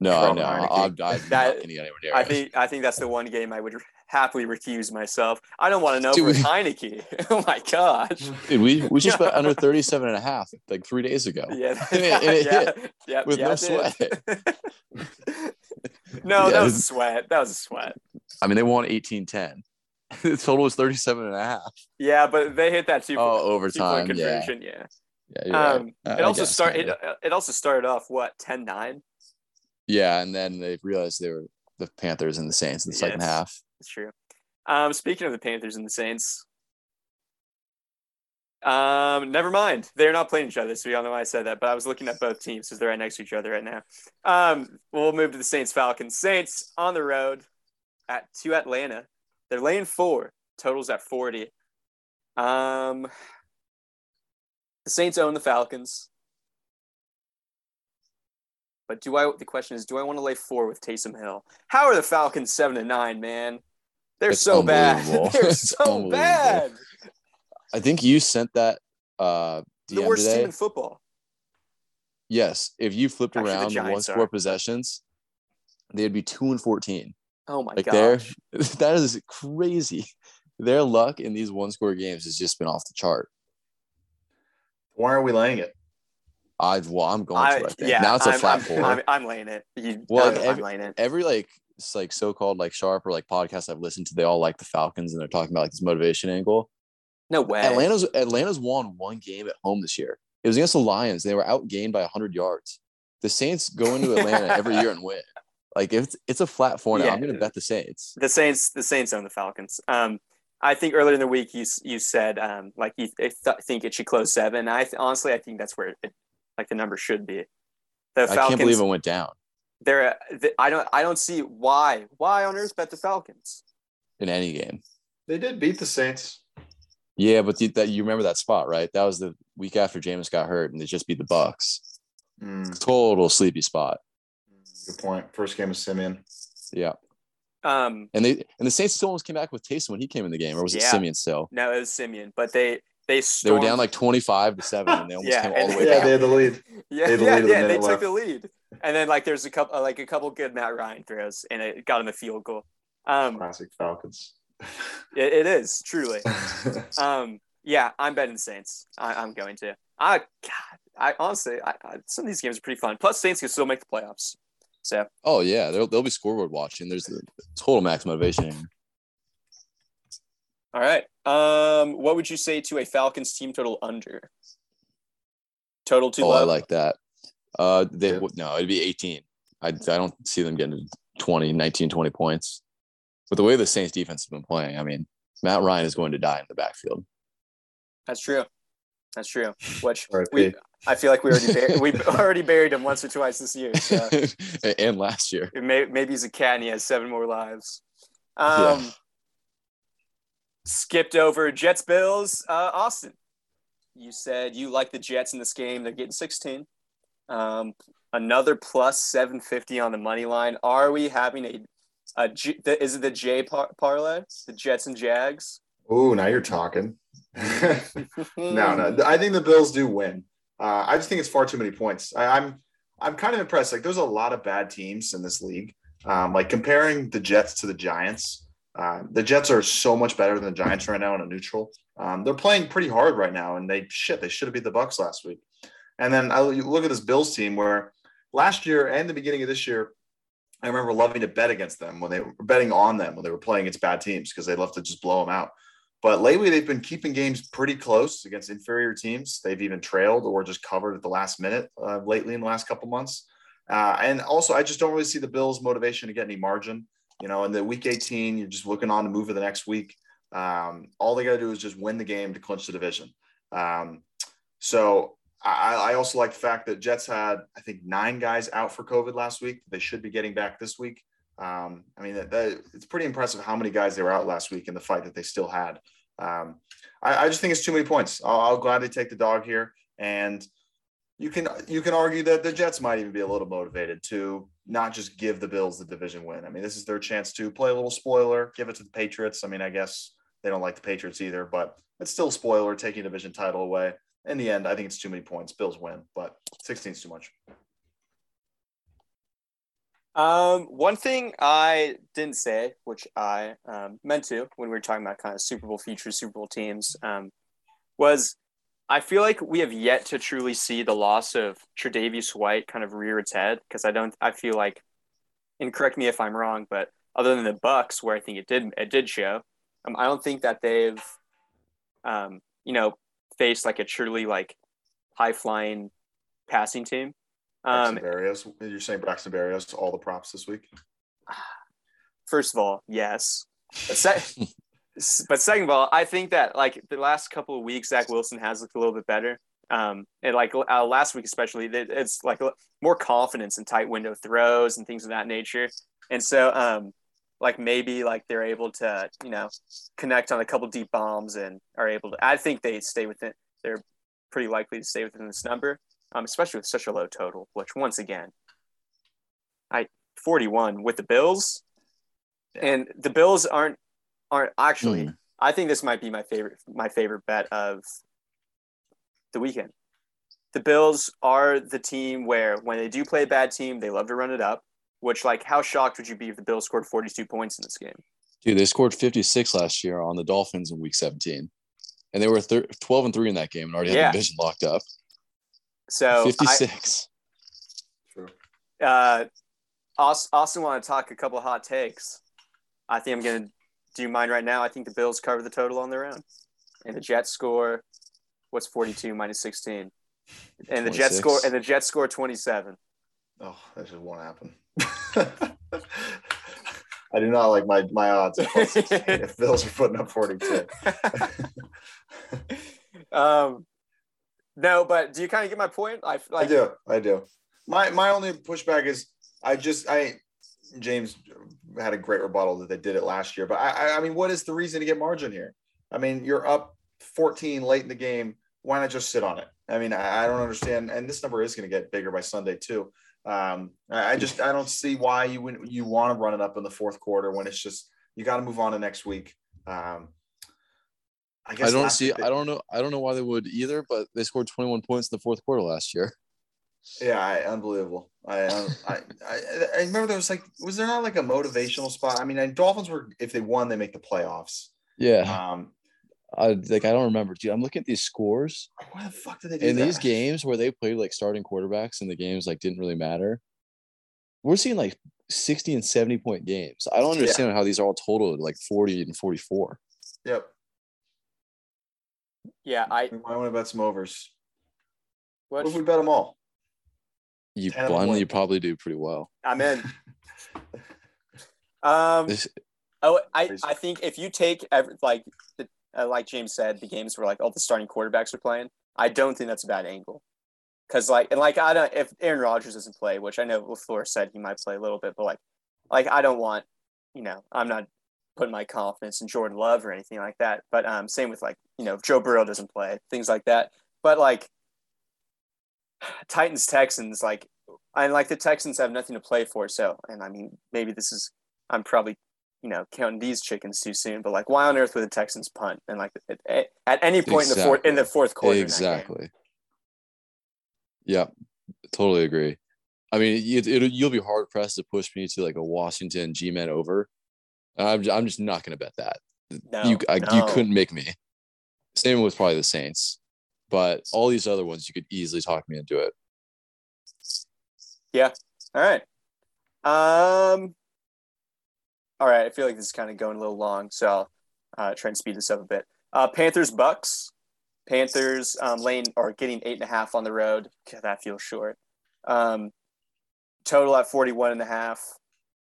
No, I From know. Heinicke. I'm, I'm not That- going to get anywhere near I think I think that's the one game I would happily recuse myself. I don't want to know Dude. with <laughs> Heinicke. <laughs> oh my gosh. <laughs> Dude, we we just bet under 37 and a half like three days ago. Yeah, And it- and it yeah, yeah, with yeah, no sweat. no, that was a sweat. That was a sweat. I mean, they won 18 10. the total was 37 and a half. Yeah, but they hit that two Oh, two-point overtime. Yeah. conversion. Yeah. Yeah, you're right. Um, I- it I also started. kinda. It, it also started off what 10-9? Yeah, and then they realized they were the Panthers and the Saints in the second half. That's true. Um, speaking of the Panthers and the Saints, um, never mind. They're not playing each other, so we all know why I said that. But I was looking at both teams because they're right next to each other right now. Um, we'll move to the Saints Falcons. Saints on the road at to Atlanta. They're laying four. Totals at forty. Um, the Saints own the Falcons. But do I? The question is, do I want to lay four with Taysom Hill? How are the Falcons seven and nine, man? They're It's so bad. <laughs> They're <laughs> so bad. I think you sent that uh The worst today. team in football. yes, if you flipped Actually, around the, one Giants score possessions, they'd be two and fourteen. Oh my Like god. they're <laughs> that is crazy. Their luck in these one score games has just been off the chart. Why are we laying it? I well, I'm going I, to. I think yeah, now it's a I'm, flat I'm, four. I'm, I'm laying it. You, Well, I'm, like, I'm every- laying it. Every like it's like so-called like sharp or like podcasts I've listened to, they all like the Falcons and they're talking about like this motivation angle. No way. Atlanta's Atlanta's won one game at home this year. It was against the Lions. They were outgained by 100 yards. The Saints go into Atlanta every year and win. Like if it's, it's a flat four now, Yeah. I'm going to bet the Saints. the Saints, the Saints own the Falcons. Um, I think earlier in the week you you said um, like you th- think it should close seven. I th- honestly I think that's where it, like the number should be. The Falcons, I can't believe it went down they're I don't I don't see why why on earth bet the Falcons. in any game. They did beat the Saints. Yeah, but the, that you remember that spot, right? That was the week after Jameis got hurt, and they just beat the Bucks. Mm, Total sleepy spot. good point. First game of Siemian. Yeah, Um, and they and the Saints still almost came back with Taysom when he came in the game, or was it Siemian still? no, it was Siemian, but they they They were down like 25 to seven, and they almost Yeah, came all the and- way Yeah, back. they had the lead. Yeah, They the yeah, lead with a yeah. They took the lead, and then like there's a couple, like a couple good Matt Ryan throws, and it got him a field goal. Um, Classic Falcons. <laughs> it, it is truly. <laughs> Um, yeah, I'm betting Saints. I, I'm going to. I, God, I honestly, I, I, some of these games are pretty fun. Plus, Saints can still make the playoffs. So Oh yeah, they'll they'll be scoreboard watching. There's the total max motivation. All right. Um, what would you say to a Falcons team total under? Total too Oh, low. I like that. Uh, they Yeah. would no, it'd be 18. I I don't see them getting 20, 19, 20 points. But the way the Saints defense has been playing, I mean, Matt Ryan is going to die in the backfield. That's true. That's true. Which <laughs> we, I feel like we already bur- we <laughs> already buried him once or twice this year. So <laughs> and last year. may, maybe he's a cat and he has seven more lives. Um, Yeah. Skipped over Jets Bills. Uh, Austin, you said you like the Jets in this game. They're getting 16. Um, another plus 750 on the money line. Are we having a, a G, the, is it the J par- parlay? The Jets and Jags? Oh, now you're talking. <laughs> no, no. I think the Bills do win. Uh, I just think it's far too many points. I, I'm I'm kind of impressed. Like, there's a lot of bad teams in this league. Um, like comparing the Jets to the Giants. Uh, the Jets are so much better than the Giants right now in a neutral. Um, they're playing pretty hard right now, and they shit. They should have beat the Bucks last week. And then I look at this Bills team where last year and the beginning of this year, I remember loving to bet against them when they were betting on them when they were playing against bad teams because they love to just blow them out. But lately, they've been keeping games pretty close against inferior teams. They've even trailed or just covered at the last minute uh, lately in the last couple months. Uh, and also, I just don't really see the Bills' motivation to get any margin. You know, in the week 18, you're just looking on to move to the next week. Um, all they got to do is just win the game to clinch the division. Um, so I, I, also like the fact that Jets had, I think, nine guys out for COVID last week. They should be getting back this week. Um, I mean, that, that, it's pretty impressive how many guys they were out last week in the fight that they still had. Um, I, I, just think it's too many points. I'll, I'll, gladly take the dog here, and you can you can argue that the Jets might even be a little motivated to not just give the Bills the division win. I mean, this is their chance to play a little spoiler, give it to the Patriots. I mean, I guess they don't like the Patriots either, but it's still spoiler taking division title away. In the end, I think it's too many points. Bills win, but 16 is too much. Um, one thing I didn't say, which I um, meant to when we were talking about kind of Super Bowl futures, Super Bowl teams, um, was I feel like we have yet to truly see the loss of Tre'Davious White kind of rear its head because I don't. I feel like, and correct me if I'm wrong, but other than the Bucks, where I think it did it did show, um, I don't think that they've, um, you know, faced like a truly like high flying passing team. Um, Berrios. You're saying Braxton Berrios all the props this week? <sighs> First of all, yes. But, se- <laughs> but second of all, I think that like the last couple of weeks, Zach Wilson has looked a little bit better. Um, and like uh, last week, especially, it's like more confidence in tight window throws and things of that nature. And so, um, like maybe like they're able to, you know, connect on a couple deep bombs and are able to. I think they stay within. They're pretty likely to stay within this number um, especially with such a low total. Which once again, I 41 with the Bills, yeah. and the Bills aren't aren't actually. Mm. I think this might be my favorite my favorite bet of the weekend. The Bills are the team where when they do play a bad team, they love to run it up. Which like, how shocked would you be if the Bills scored 42 points in this game? Dude, they scored 56 last year on the Dolphins in Week 17, and they were thir- 12 and three in that game and already had yeah. the division locked up. So 56. True. Uh, also, also want to talk a couple hot takes. I think I'm going to do you mind right now. I think the Bills cover the total on their own. And the Jets score, what's 42 minus 16? And the Jets score, and the Jets score 27. Oh, that just won't happen. <laughs> I do not like my my odds <laughs> if Bills are putting up 42. <laughs> um, no, but do you kind of get my point? I like, I do. I do. My my only pushback is I just I James had a great rebuttal that they did it last year, but I I mean, what is the reason to get margin here? I mean, you're up 14 late in the game. Why not just sit on it? I mean, I, I don't understand. And this number is going to get bigger by Sunday too. Um, I, I just I don't see why you would you want to run it up in the fourth quarter when it's just you got to move on to next week. Um, I guess I don't see. They, I don't know. I don't know why they would either. But they scored 21 points in the fourth quarter last year. Yeah, I, unbelievable. I, I, I, I remember there was like, was there not like a motivational spot? I mean, Dolphins were if they won, they make the playoffs. Yeah. Um, I like I don't remember. Dude, I'm looking at these scores. Why the fuck did they do in that? these games where they played like starting quarterbacks and the games like didn't really matter? We're seeing like 60 and 70 point games. I don't understand yeah. how these are all totaled like 40 and 44. Yep. Yeah, I. We might want to bet some overs. What, what if we bet them all? You blindly, you probably do pretty well. I'm in. <laughs> um. This, oh, I I think if you take every, like the, uh, like James said, the games where like all the starting quarterbacks are playing, I don't think that's a bad angle. Cause like and like I don't if Aaron Rodgers doesn't play, which I know LaFleur said he might play a little bit, but like like I don't want, you know, I'm not putting my confidence in Jordan Love or anything like that. But um, same with like you know Joe Burrow doesn't play things like that. But like Titans Texans like and like the Texans have nothing to play for. So and I mean maybe this is I'm probably you know counting these chickens too soon. But like why on earth would the Texans punt and like at, at any point exactly. in the fourth in the fourth quarter? Exactly. Yeah, totally agree. I mean, it, it, you'll be hard pressed to push me to like a Washington G-men over I'm, I'm just not going to bet that. No, you I, no. you couldn't make me. Same with probably the Saints, but all these other ones you could easily talk me into it. Yeah all right. Um. All right. I feel like this is kind of going a little long, so I'll uh, try and speed this up a bit. Uh, Panthers Bucks. Panthers um, lane are getting eight and a half on the road. God, that feels short. Um, total at 41 and a half.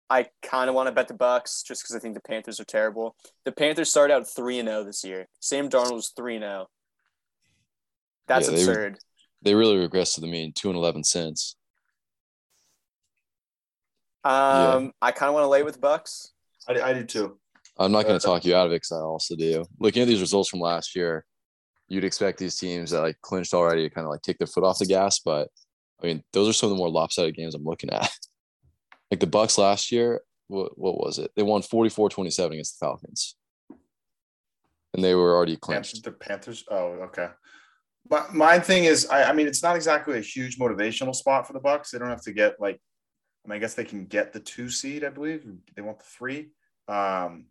I kind of want to bet the Bucks just because I think the Panthers are terrible. The Panthers started out three and zero this year. Sam Darnold was three and zero. That's Yeah, they- absurd. They really regressed to the mean, two and eleven cents. Um, I kind of want to lay with Bucks. I, I do too. I'm not going Uh, to talk you out of it because I also do. Looking at these results from last year, you'd expect these teams that like clinched already to kind of like take their foot off the gas. But I mean, those are some of the more lopsided games I'm looking at. <laughs> like the Bucks last year, what, what was it? They won 44 27 against the Falcons. And they were already Panthers, clinched. the Panthers. Oh, okay. But my thing is, I, I mean, it's not exactly a huge motivational spot for the Bucks. They don't have to get like, I mean, I guess they can get the two seed. I believe they want the three. Um,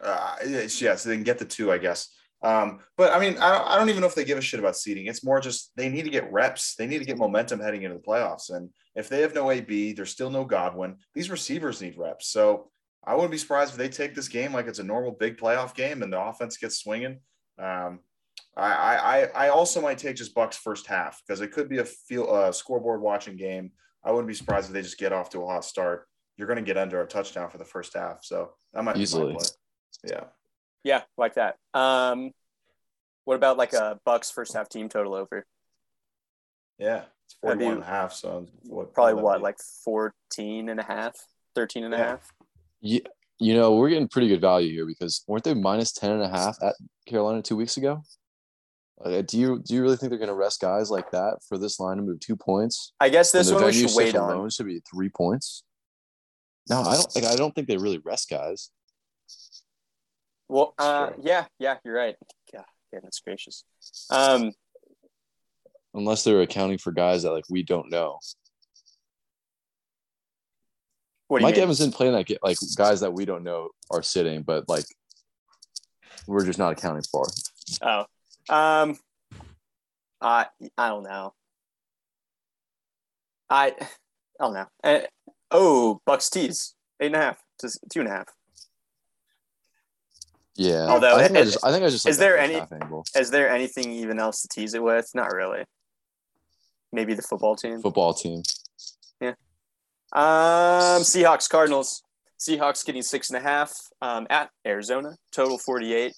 uh, yeah, so they can get the two, I guess. Um, but I mean, I don't, I don't even know if they give a shit about seeding. It's more just they need to get reps. They need to get momentum heading into the playoffs. And if they have no AB, there's still no Godwin. These receivers need reps. So I wouldn't be surprised if they take this game like it's a normal big playoff game and the offense gets swinging. Um, I, I I also might take just Bucks first half because it could be a feel uh, scoreboard watching game. I wouldn't be surprised if they just get off to a hot start. You're going to get under a touchdown for the first half, so that might Easily. be my play. Yeah, Yeah, like that. Um, what about like a Bucks first half team total over? yeah, it's That'd 41 be and a half. So what, Probably what, be? like 14 and a half, 13 and a Yeah. half? Yeah, you know, we're getting pretty good value here because weren't they minus 10 and a half at Carolina two weeks ago? Do you do you really think they're going to rest guys like that for this line to move two points? I guess this one we should wait on. alone should be three points. No, I don't. Like, I don't think they really rest guys. Well, uh, Sure. yeah, yeah, you're right. God, goodness gracious. Um, unless they're accounting for guys that like we don't know. what do you Mike mean? Evans didn't play in that game. Like guys that we don't know are sitting, but like we're just not accounting for. Oh, um, I I don't know. I I don't know. Uh, oh, Bucks tees eight and a half to two and a half. Yeah. Although, I think I is- just I think I just is there any- Is there anything even else to tease it with? Not really. Maybe the football team. football team? Yeah. Um, Seahawks Cardinals. Seahawks getting six and a half um, at Arizona. Total forty eight.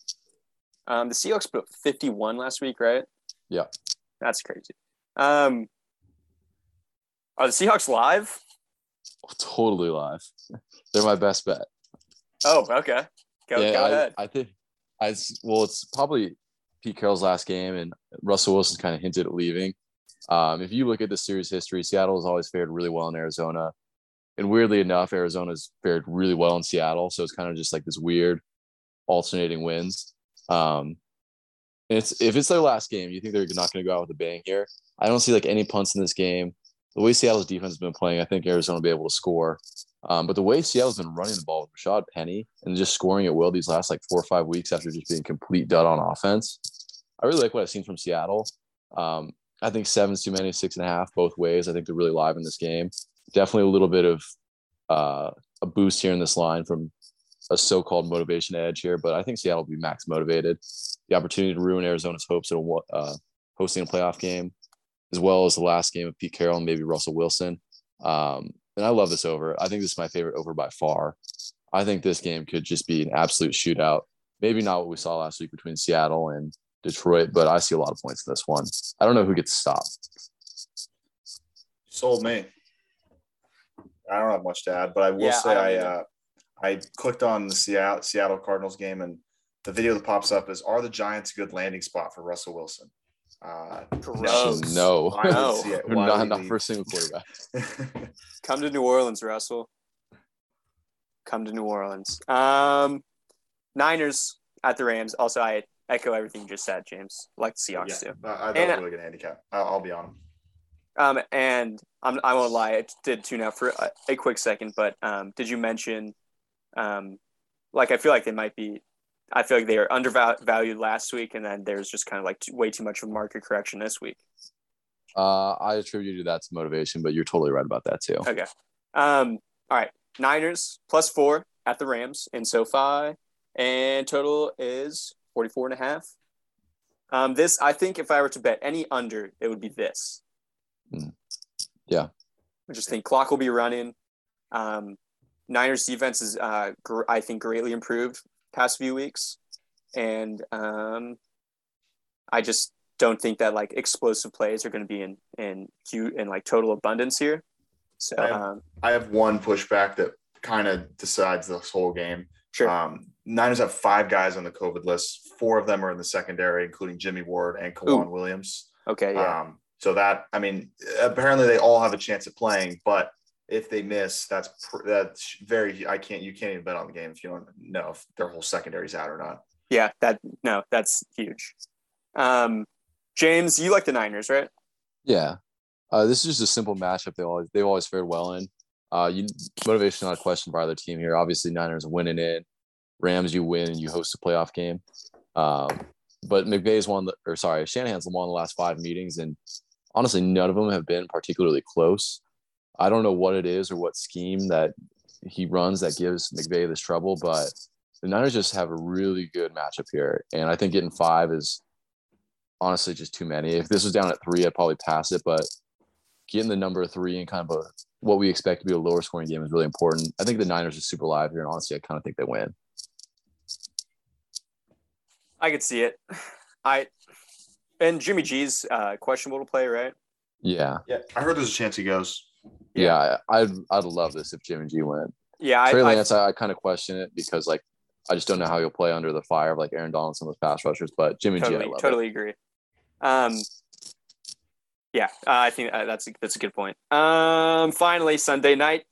Um, the Seahawks put up fifty one last week, right? Yeah. that's crazy. Um, are the Seahawks live? Totally live. They're my best bet. Oh, okay. Go, yeah, go I, ahead. I think I well, it's probably Pete Carroll's last game, and Russell Wilson kind of hinted at leaving. Um, if you look at the series history, Seattle has always fared really well in Arizona, and weirdly enough, Arizona's fared really well in Seattle. So it's kind of just like this weird alternating wins. Um, it's if it's their last game, you think they're not going to go out with a bang here? I don't see like any punts in this game. The way Seattle's defense has been playing, I think Arizona will be able to score. Um, but the way Seattle's been running the ball with Rashad Penny and just scoring at will these last like four or five weeks after just being complete dud on offense, I really like what I've seen from Seattle. Um, I think seven's too many, six and a half both ways. I think they're really live in this game. Definitely a little bit of uh, a boost here in this line from a so-called motivation edge here, but I think Seattle will be max motivated. The opportunity to ruin Arizona's hopes of uh, hosting a playoff game, as well as the last game of Pete Carroll and maybe Russell Wilson. Um, and I love this over. I think this is my favorite over by far. I think this game could just be an absolute shootout. Maybe not what we saw last week between Seattle and Detroit, but I see a lot of points in this one. I don't know who gets stopped. sold me. I don't have much to add, but I will Yeah, say I I uh, I clicked on the Seattle Seattle Cardinals game, and the video that pops up is: Are the Giants a good landing spot for Russell Wilson? Uh, Gross. No, Why would No. Seattle- not, not for a single quarterback. <laughs> Come to New Orleans, Russell. Come to New Orleans. Um, Niners at the Rams. Also, I echo everything you just said, James. Like the Seahawks yeah, too. I, I thought And- it was a really good handicap. I'll, I'll be on him. Um, and I'm, I won't lie, I did tune out for a, a quick second, but um, did you mention um, like I feel like they might be. I feel like they are undervalued last week, and then there's just kind of like too, way too much of a market correction this week. Uh, I attribute that to motivation, but you're totally right about that too. Okay. Um. All right. Niners plus four at the Rams in SoFi, and total is 44 and a half. Um, this I think if I were to bet any under, it would be this. Mm. Yeah. I just think clock will be running. Um, Niners defense is, uh, gr- I think, greatly improved past few weeks, and um, I just don't think that like explosive plays are going to be in in cute in like total abundance here. So I have, um, I have one pushback that kind of decides this whole game. sure, Um, Niners have five guys on the COVID list. Four of them are in the secondary, including Jimmy Ward and K'Waun Williams. okay, yeah, Um, so that I mean, apparently they all have a chance at playing, but if they miss, that's that's very. I can't. You can't even bet on the game if you don't know if their whole secondary's out or not. yeah. That no, that's huge. Um, James, you like the Niners, right? Yeah. Uh, this is just a simple matchup. They always they've always fared well in. Uh, you motivation not a question for either team here. Obviously, Niners winning it. Rams, you win and you host a playoff game. Um, but McVay's won the or sorry, Shanahan's won the last five meetings, and honestly, none of them have been particularly close. I don't know what it is or what scheme that he runs that gives McVay this trouble, but the Niners just have a really good matchup here, and I think getting five is honestly just too many. If this was down at three, I'd probably pass it, but getting the number three and kind of a what we expect to be a lower scoring game is really important. I think the Niners are super live here, and honestly, I kind of think they win. I could see it. I and Jimmy G's uh, questionable to play, right? Yeah, Yeah, I heard there's a chance he goes. Yeah, I, I'd I'd love this if Jimmy G went. Yeah, I, Trey I, Lance, I, I kind of question it because like I just don't know how he'll play under the fire of like Aaron Donald and some of those pass rushers. But Jimmy G, I totally totally agree. Um, yeah, uh, I think uh, that's a, that's a good point. Um, finally, Sunday night.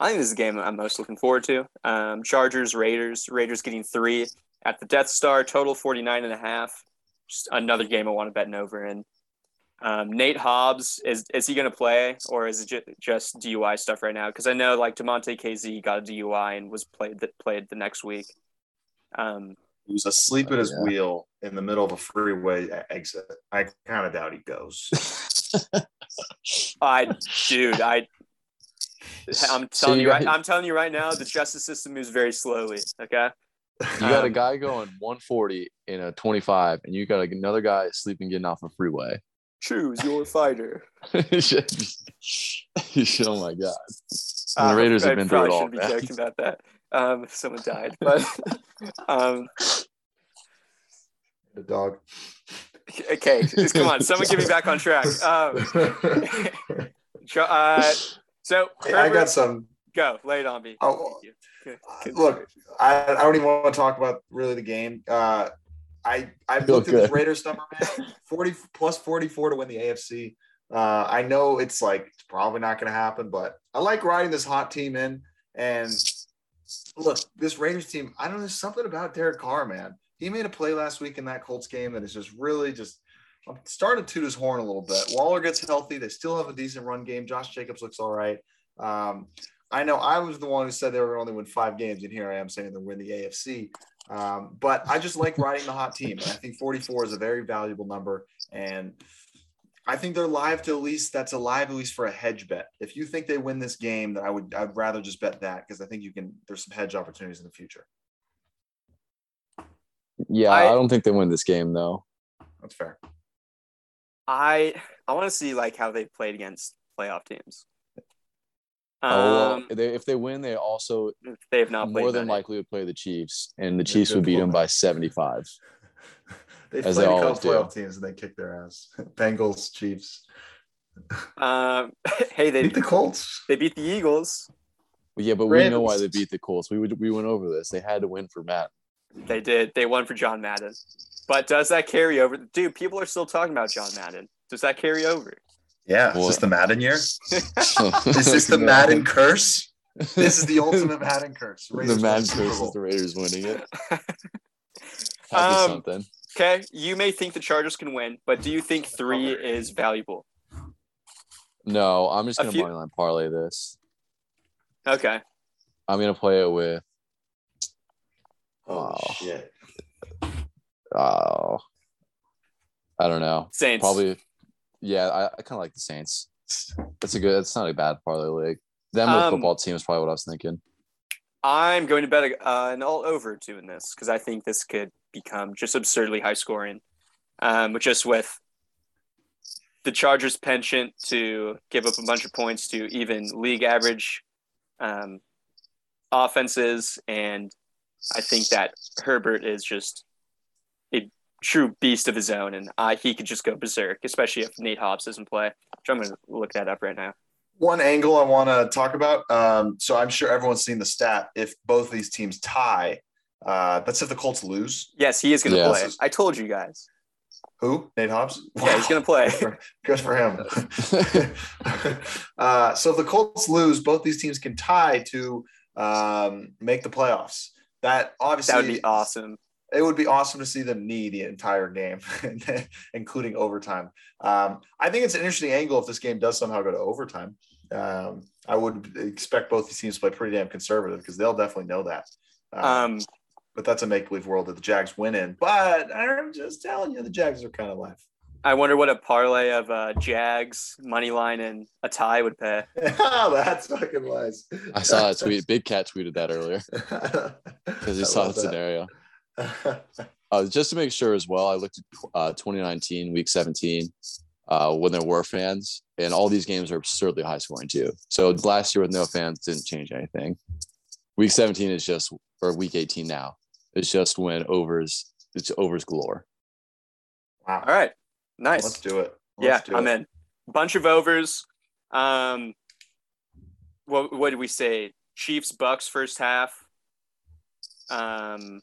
I think this is a game I'm most looking forward to. Um, Chargers, Raiders. Raiders getting three at the Death Star. Total 49 and a half. Just another game I want to bet an over in. Um, Nate Hobbs is is he going to play or is it ju- just DUI stuff right now? Because I know like Damonte Kazee got a DUI and was played that played the next week. Um, He was asleep Oh, at his yeah. wheel in the middle of a freeway exit. I kind of doubt he goes. <laughs> I, dude, I, <laughs> I'm So telling you, you right, I'm telling you right now, the justice system moves very slowly. Okay. You got a Um, guy going 140 in a 25, and you got another guy sleeping getting off a freeway. Choose your fighter. <laughs> oh my god! Uh, The Raiders I have been through it probably all. shouldn't be man. joking about that. Um, if someone died, but <laughs> um, the dog. okay, just come on, someone get me back on track. <laughs> Um, uh, so Hey, I got some. go lay it on me. Oh, Thank you. Good- good look. I, I don't even want to talk about really the game. Uh, I I Feel looked at this. Raiders number, man. Forty plus forty four to win the AFC. Uh, I know it's like it's probably not going to happen, but I like riding this hot team in. And look, this Raiders team. I don't know. There's something about Derek Carr, man. He made a play last week in that Colts game that is just really just. I'm starting to toot his horn a little bit. Waller gets healthy. They still have a decent run game. Josh Jacobs looks all right. Um, I know I was the one who said they were only win five games, and here I am saying they'll win the AFC. Um, but I just like riding the hot team. And I think 44 is a very valuable number. And I think they're live to at least that's a live at least for a hedge bet. If you think they win this game, then I would I'd rather just bet that because I think you can there's some hedge opportunities in the future. Yeah, I- I, don't think they win this game though. That's fair. I I want to see like how they played against playoff teams. Um, oh, well, if they, if they win, they also they have not more than many. likely would play the Chiefs, and the Chiefs would beat them by 75. <laughs> They've As played they a couple always do. playoff teams and they kick their ass. <laughs> Bengals, Chiefs. Um, <laughs> hey, they Beat the Colts. they beat the Eagles. Well, yeah, but we know why they beat the Colts. We would we went over this. They had to win for Matt. They did. They won for John Madden. But does that carry over? Dude, people are still talking about John Madden. Does that carry over? Yeah. Well- <laughs> is this the Madden year? is Is this the Madden curse? This is the <laughs> ultimate Madden curse. the Madden curse is the Raiders winning it. <laughs> Um, something. Okay, you may think the Chargers can win, but do you think three is valuable? No, I'm just gonna few- money line parlay this. Okay. I'm gonna play it with Oh Oh. shit. Oh, I don't know. Saints. Probably. Yeah, I, I kind of like the Saints. That's a good. It's not a bad parlay league. Them with Um, football team is probably what I was thinking. I'm going to bet a, uh, an all over two in this because I think this could become just absurdly high scoring. Um, but just with the Chargers' penchant to give up a bunch of points to even league average um, offenses, and I think that Herbert is just true beast of his own, and uh, he could just go berserk, especially if Nate Hobbs doesn't play. Which I'm going to look that up right now. One angle I want to talk about. Um, so I'm sure everyone's seen the stat. If both these teams tie, uh, that's if the Colts lose. Yes, he is going to Yeah. play. I told you guys. Who? Nate Hobbs? Yeah, he's going to play. <laughs> Good for him. <laughs> uh, so if the Colts lose, both these teams can tie to um, make the playoffs. That obviously That would be awesome. It would be awesome to see them knee the entire game, <laughs> including overtime. Um, I think it's an interesting angle if this game does somehow go to overtime. Um, I would expect both these teams to play pretty damn conservative because they'll definitely know that. Um, Um, but that's a make believe world that the Jags win in. But I'm just telling you, the Jags are kind of life. I wonder what a parlay of uh, Jags money line and a tie would pay. <laughs> oh, that's fucking wise. I saw a tweet. <laughs> Big Cat tweeted that earlier because he I saw the that. scenario. <laughs> Uh, just to make sure as well, I looked at uh, 2019, week 17, uh, when there were fans, and all these games are absurdly high scoring too. So last year with no fans didn't change anything. Week 17 is just, or week 18 now, it's just when overs, it's overs galore. wow. All right, nice. Let's do it. yeah, Let's do I'm it. in. Bunch of overs. Um, what what did we say? Chiefs Bucks first half. Um,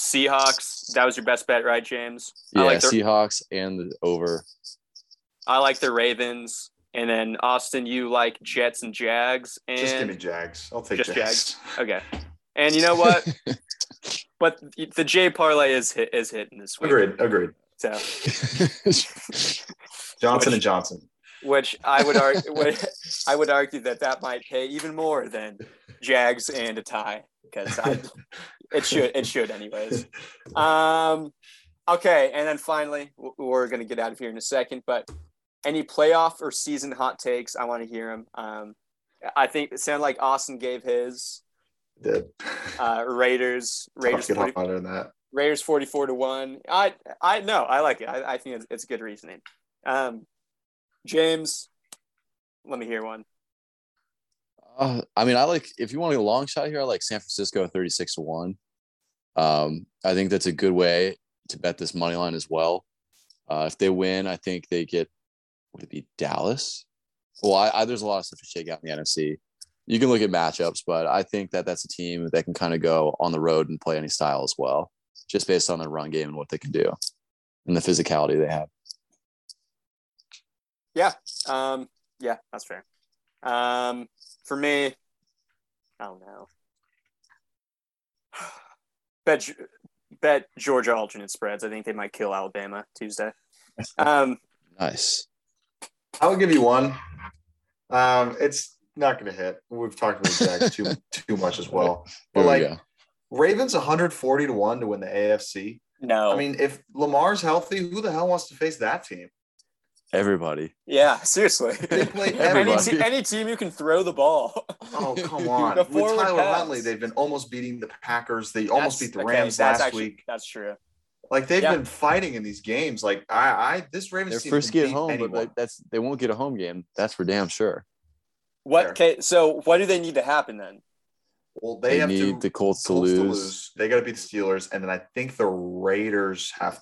Seahawks. That was your best bet, right, James? Yeah, I like the Seahawks and the over. I like the Ravens, and then Austin, you like Jets and Jags, and Just give me Jags. I'll take Just Jags. <laughs> okay. And you know what? <laughs> but the J parlay is hit is hitting this week. Agreed. Agreed. So, <laughs> Johnson Which- and Johnson. Which I would argue, <laughs> I would argue that that might pay even more than Jags and a tie because I, it should it should anyways. Um, okay, and then finally we're gonna get out of here in a second, but any playoff or season hot takes, I want to hear them. Um, I think it sounded like Austin gave his Did. uh, Raiders Raiders Get 40, hotter than that. Raiders forty four to one. I I no, I like it. I, I think it's, it's good reasoning. Um, James, let me hear one. Uh, I mean, I like if you want a long shot here, I like San Francisco 36 to 1. Um, I think that's a good way to bet this money line as well. Uh, if they win, I think they get would it be Dallas? Well, I, I, there's a lot of stuff to shake out in the NFC. You can look at matchups, but I think that that's a team that can kind of go on the road and play any style as well, just based on their run game and what they can do and the physicality they have. Um, yeah, that's fair. Um, for me, I don't know. <sighs> Bet bet Georgia alternate spreads. I think they might kill Alabama Tuesday. <laughs> Um, Nice. I will give you one. Um, it's not going to hit. We've talked about the Jags too <laughs> too much as well. But Here we like go. Ravens 140 to 1 to win the AFC. no, I mean, if Lamar's healthy, who the hell wants to face that team? Everybody. yeah, seriously. <laughs> They play <laughs> any, everybody. te- any team you can throw the ball. Oh, <laughs> come on. The With forward Tyler pass. Huntley, they've been almost beating the Packers. They almost beat the okay, Rams that's last actually- week. That's true. Like they've Yeah. been fighting in these games. Like I, I this Ravens They're team frisky can at beat home, anyone. but like, that's they won't get a home game. That's for damn sure. What? Fair. Okay, so what do they need to happen then? well, they, They, have need to the Colts to Colts lose. They got to beat the Steelers, and then I think the Raiders have.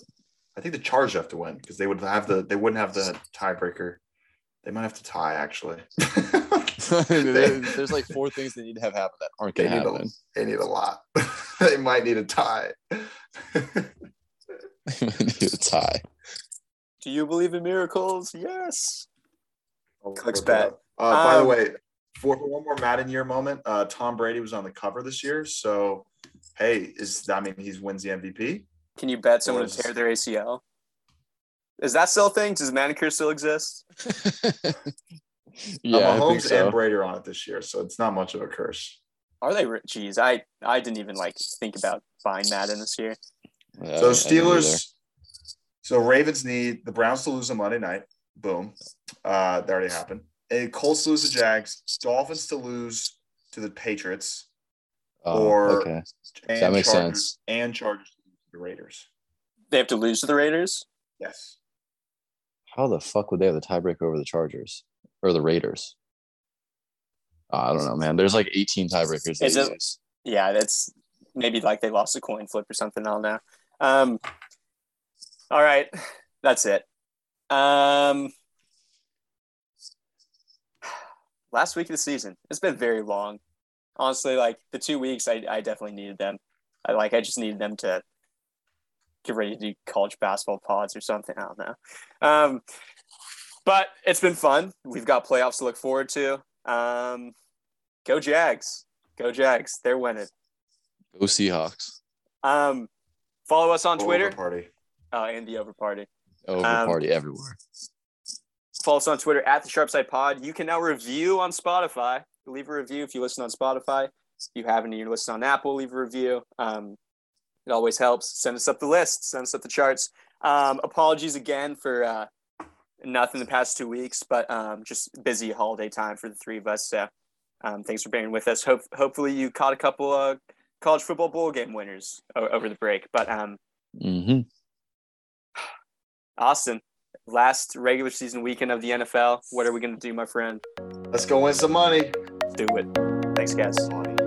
I think the Chargers have to win because they would have the. They wouldn't have the tiebreaker. They might have to tie actually. <laughs> There- There's like four things they need to have happen that aren't They going to need, a, happen. they need a lot. <laughs> they might need a tie. <laughs> They need a tie. Do you believe in miracles? Yes. Clicks Uh, bet. by the Um, way, for for one more Madden year moment, uh, Tom Brady was on the cover this year. So, hey, is I mean he wins the MVP? Can you bet someone Was- to tear their ACL? Is that still a thing? Does manicure still exist? <laughs> yeah, I think Mahomes so. and Brady are on it this year, so it's not much of a curse. Are they? Jeez, I I didn't even like think about buying Madden this year. Yeah, So I- I didn't either. Steelers. So Ravens need the Browns to lose on Monday night. Boom. Uh, that already happened. And Colts to lose the Jags. Dolphins to lose to the Patriots. Oh, or- okay. That makes Chargers, sense. And Chargers to lose to the Raiders. They have to lose to the Raiders. Yes. How the fuck would they have the tiebreaker over the Chargers or the Raiders? Uh, I don't know, man. There's like 18 tiebreakers. Is it- Yeah, that's maybe like they lost a coin flip or something. I don't know. Um, all right, that's it. Um, last week of the season. It's been very long. Honestly, like the two weeks, I, I definitely needed them. I like I just needed them to get ready to do college basketball pods or something. I don't know. Um, but it's been fun. We've got playoffs to look forward to. Um, go Jags. Go Jags. They're winning. Go Seahawks. Um, follow us on Over Twitter Party. uh, and the Over Party. Over Um, party everywhere. Follow us on Twitter at the Sharpside Pod. You can now review on Spotify. Leave a review if you listen on Spotify. If you haven't and you're listening on Apple, leave a review. Um, it always helps. Send us up the list. Send us up the charts. Um, apologies again for uh, nothing the past two weeks, but um, just busy holiday time for the three of us. So um, thanks for bearing with us. Hope hopefully you caught a couple uh, college football bowl game winners o- over the break. But um, hmm <sighs> Austin, last regular season weekend of the NFL. What are we going to do, my friend? Let's go win some money. Do it. Thanks, guys. Money.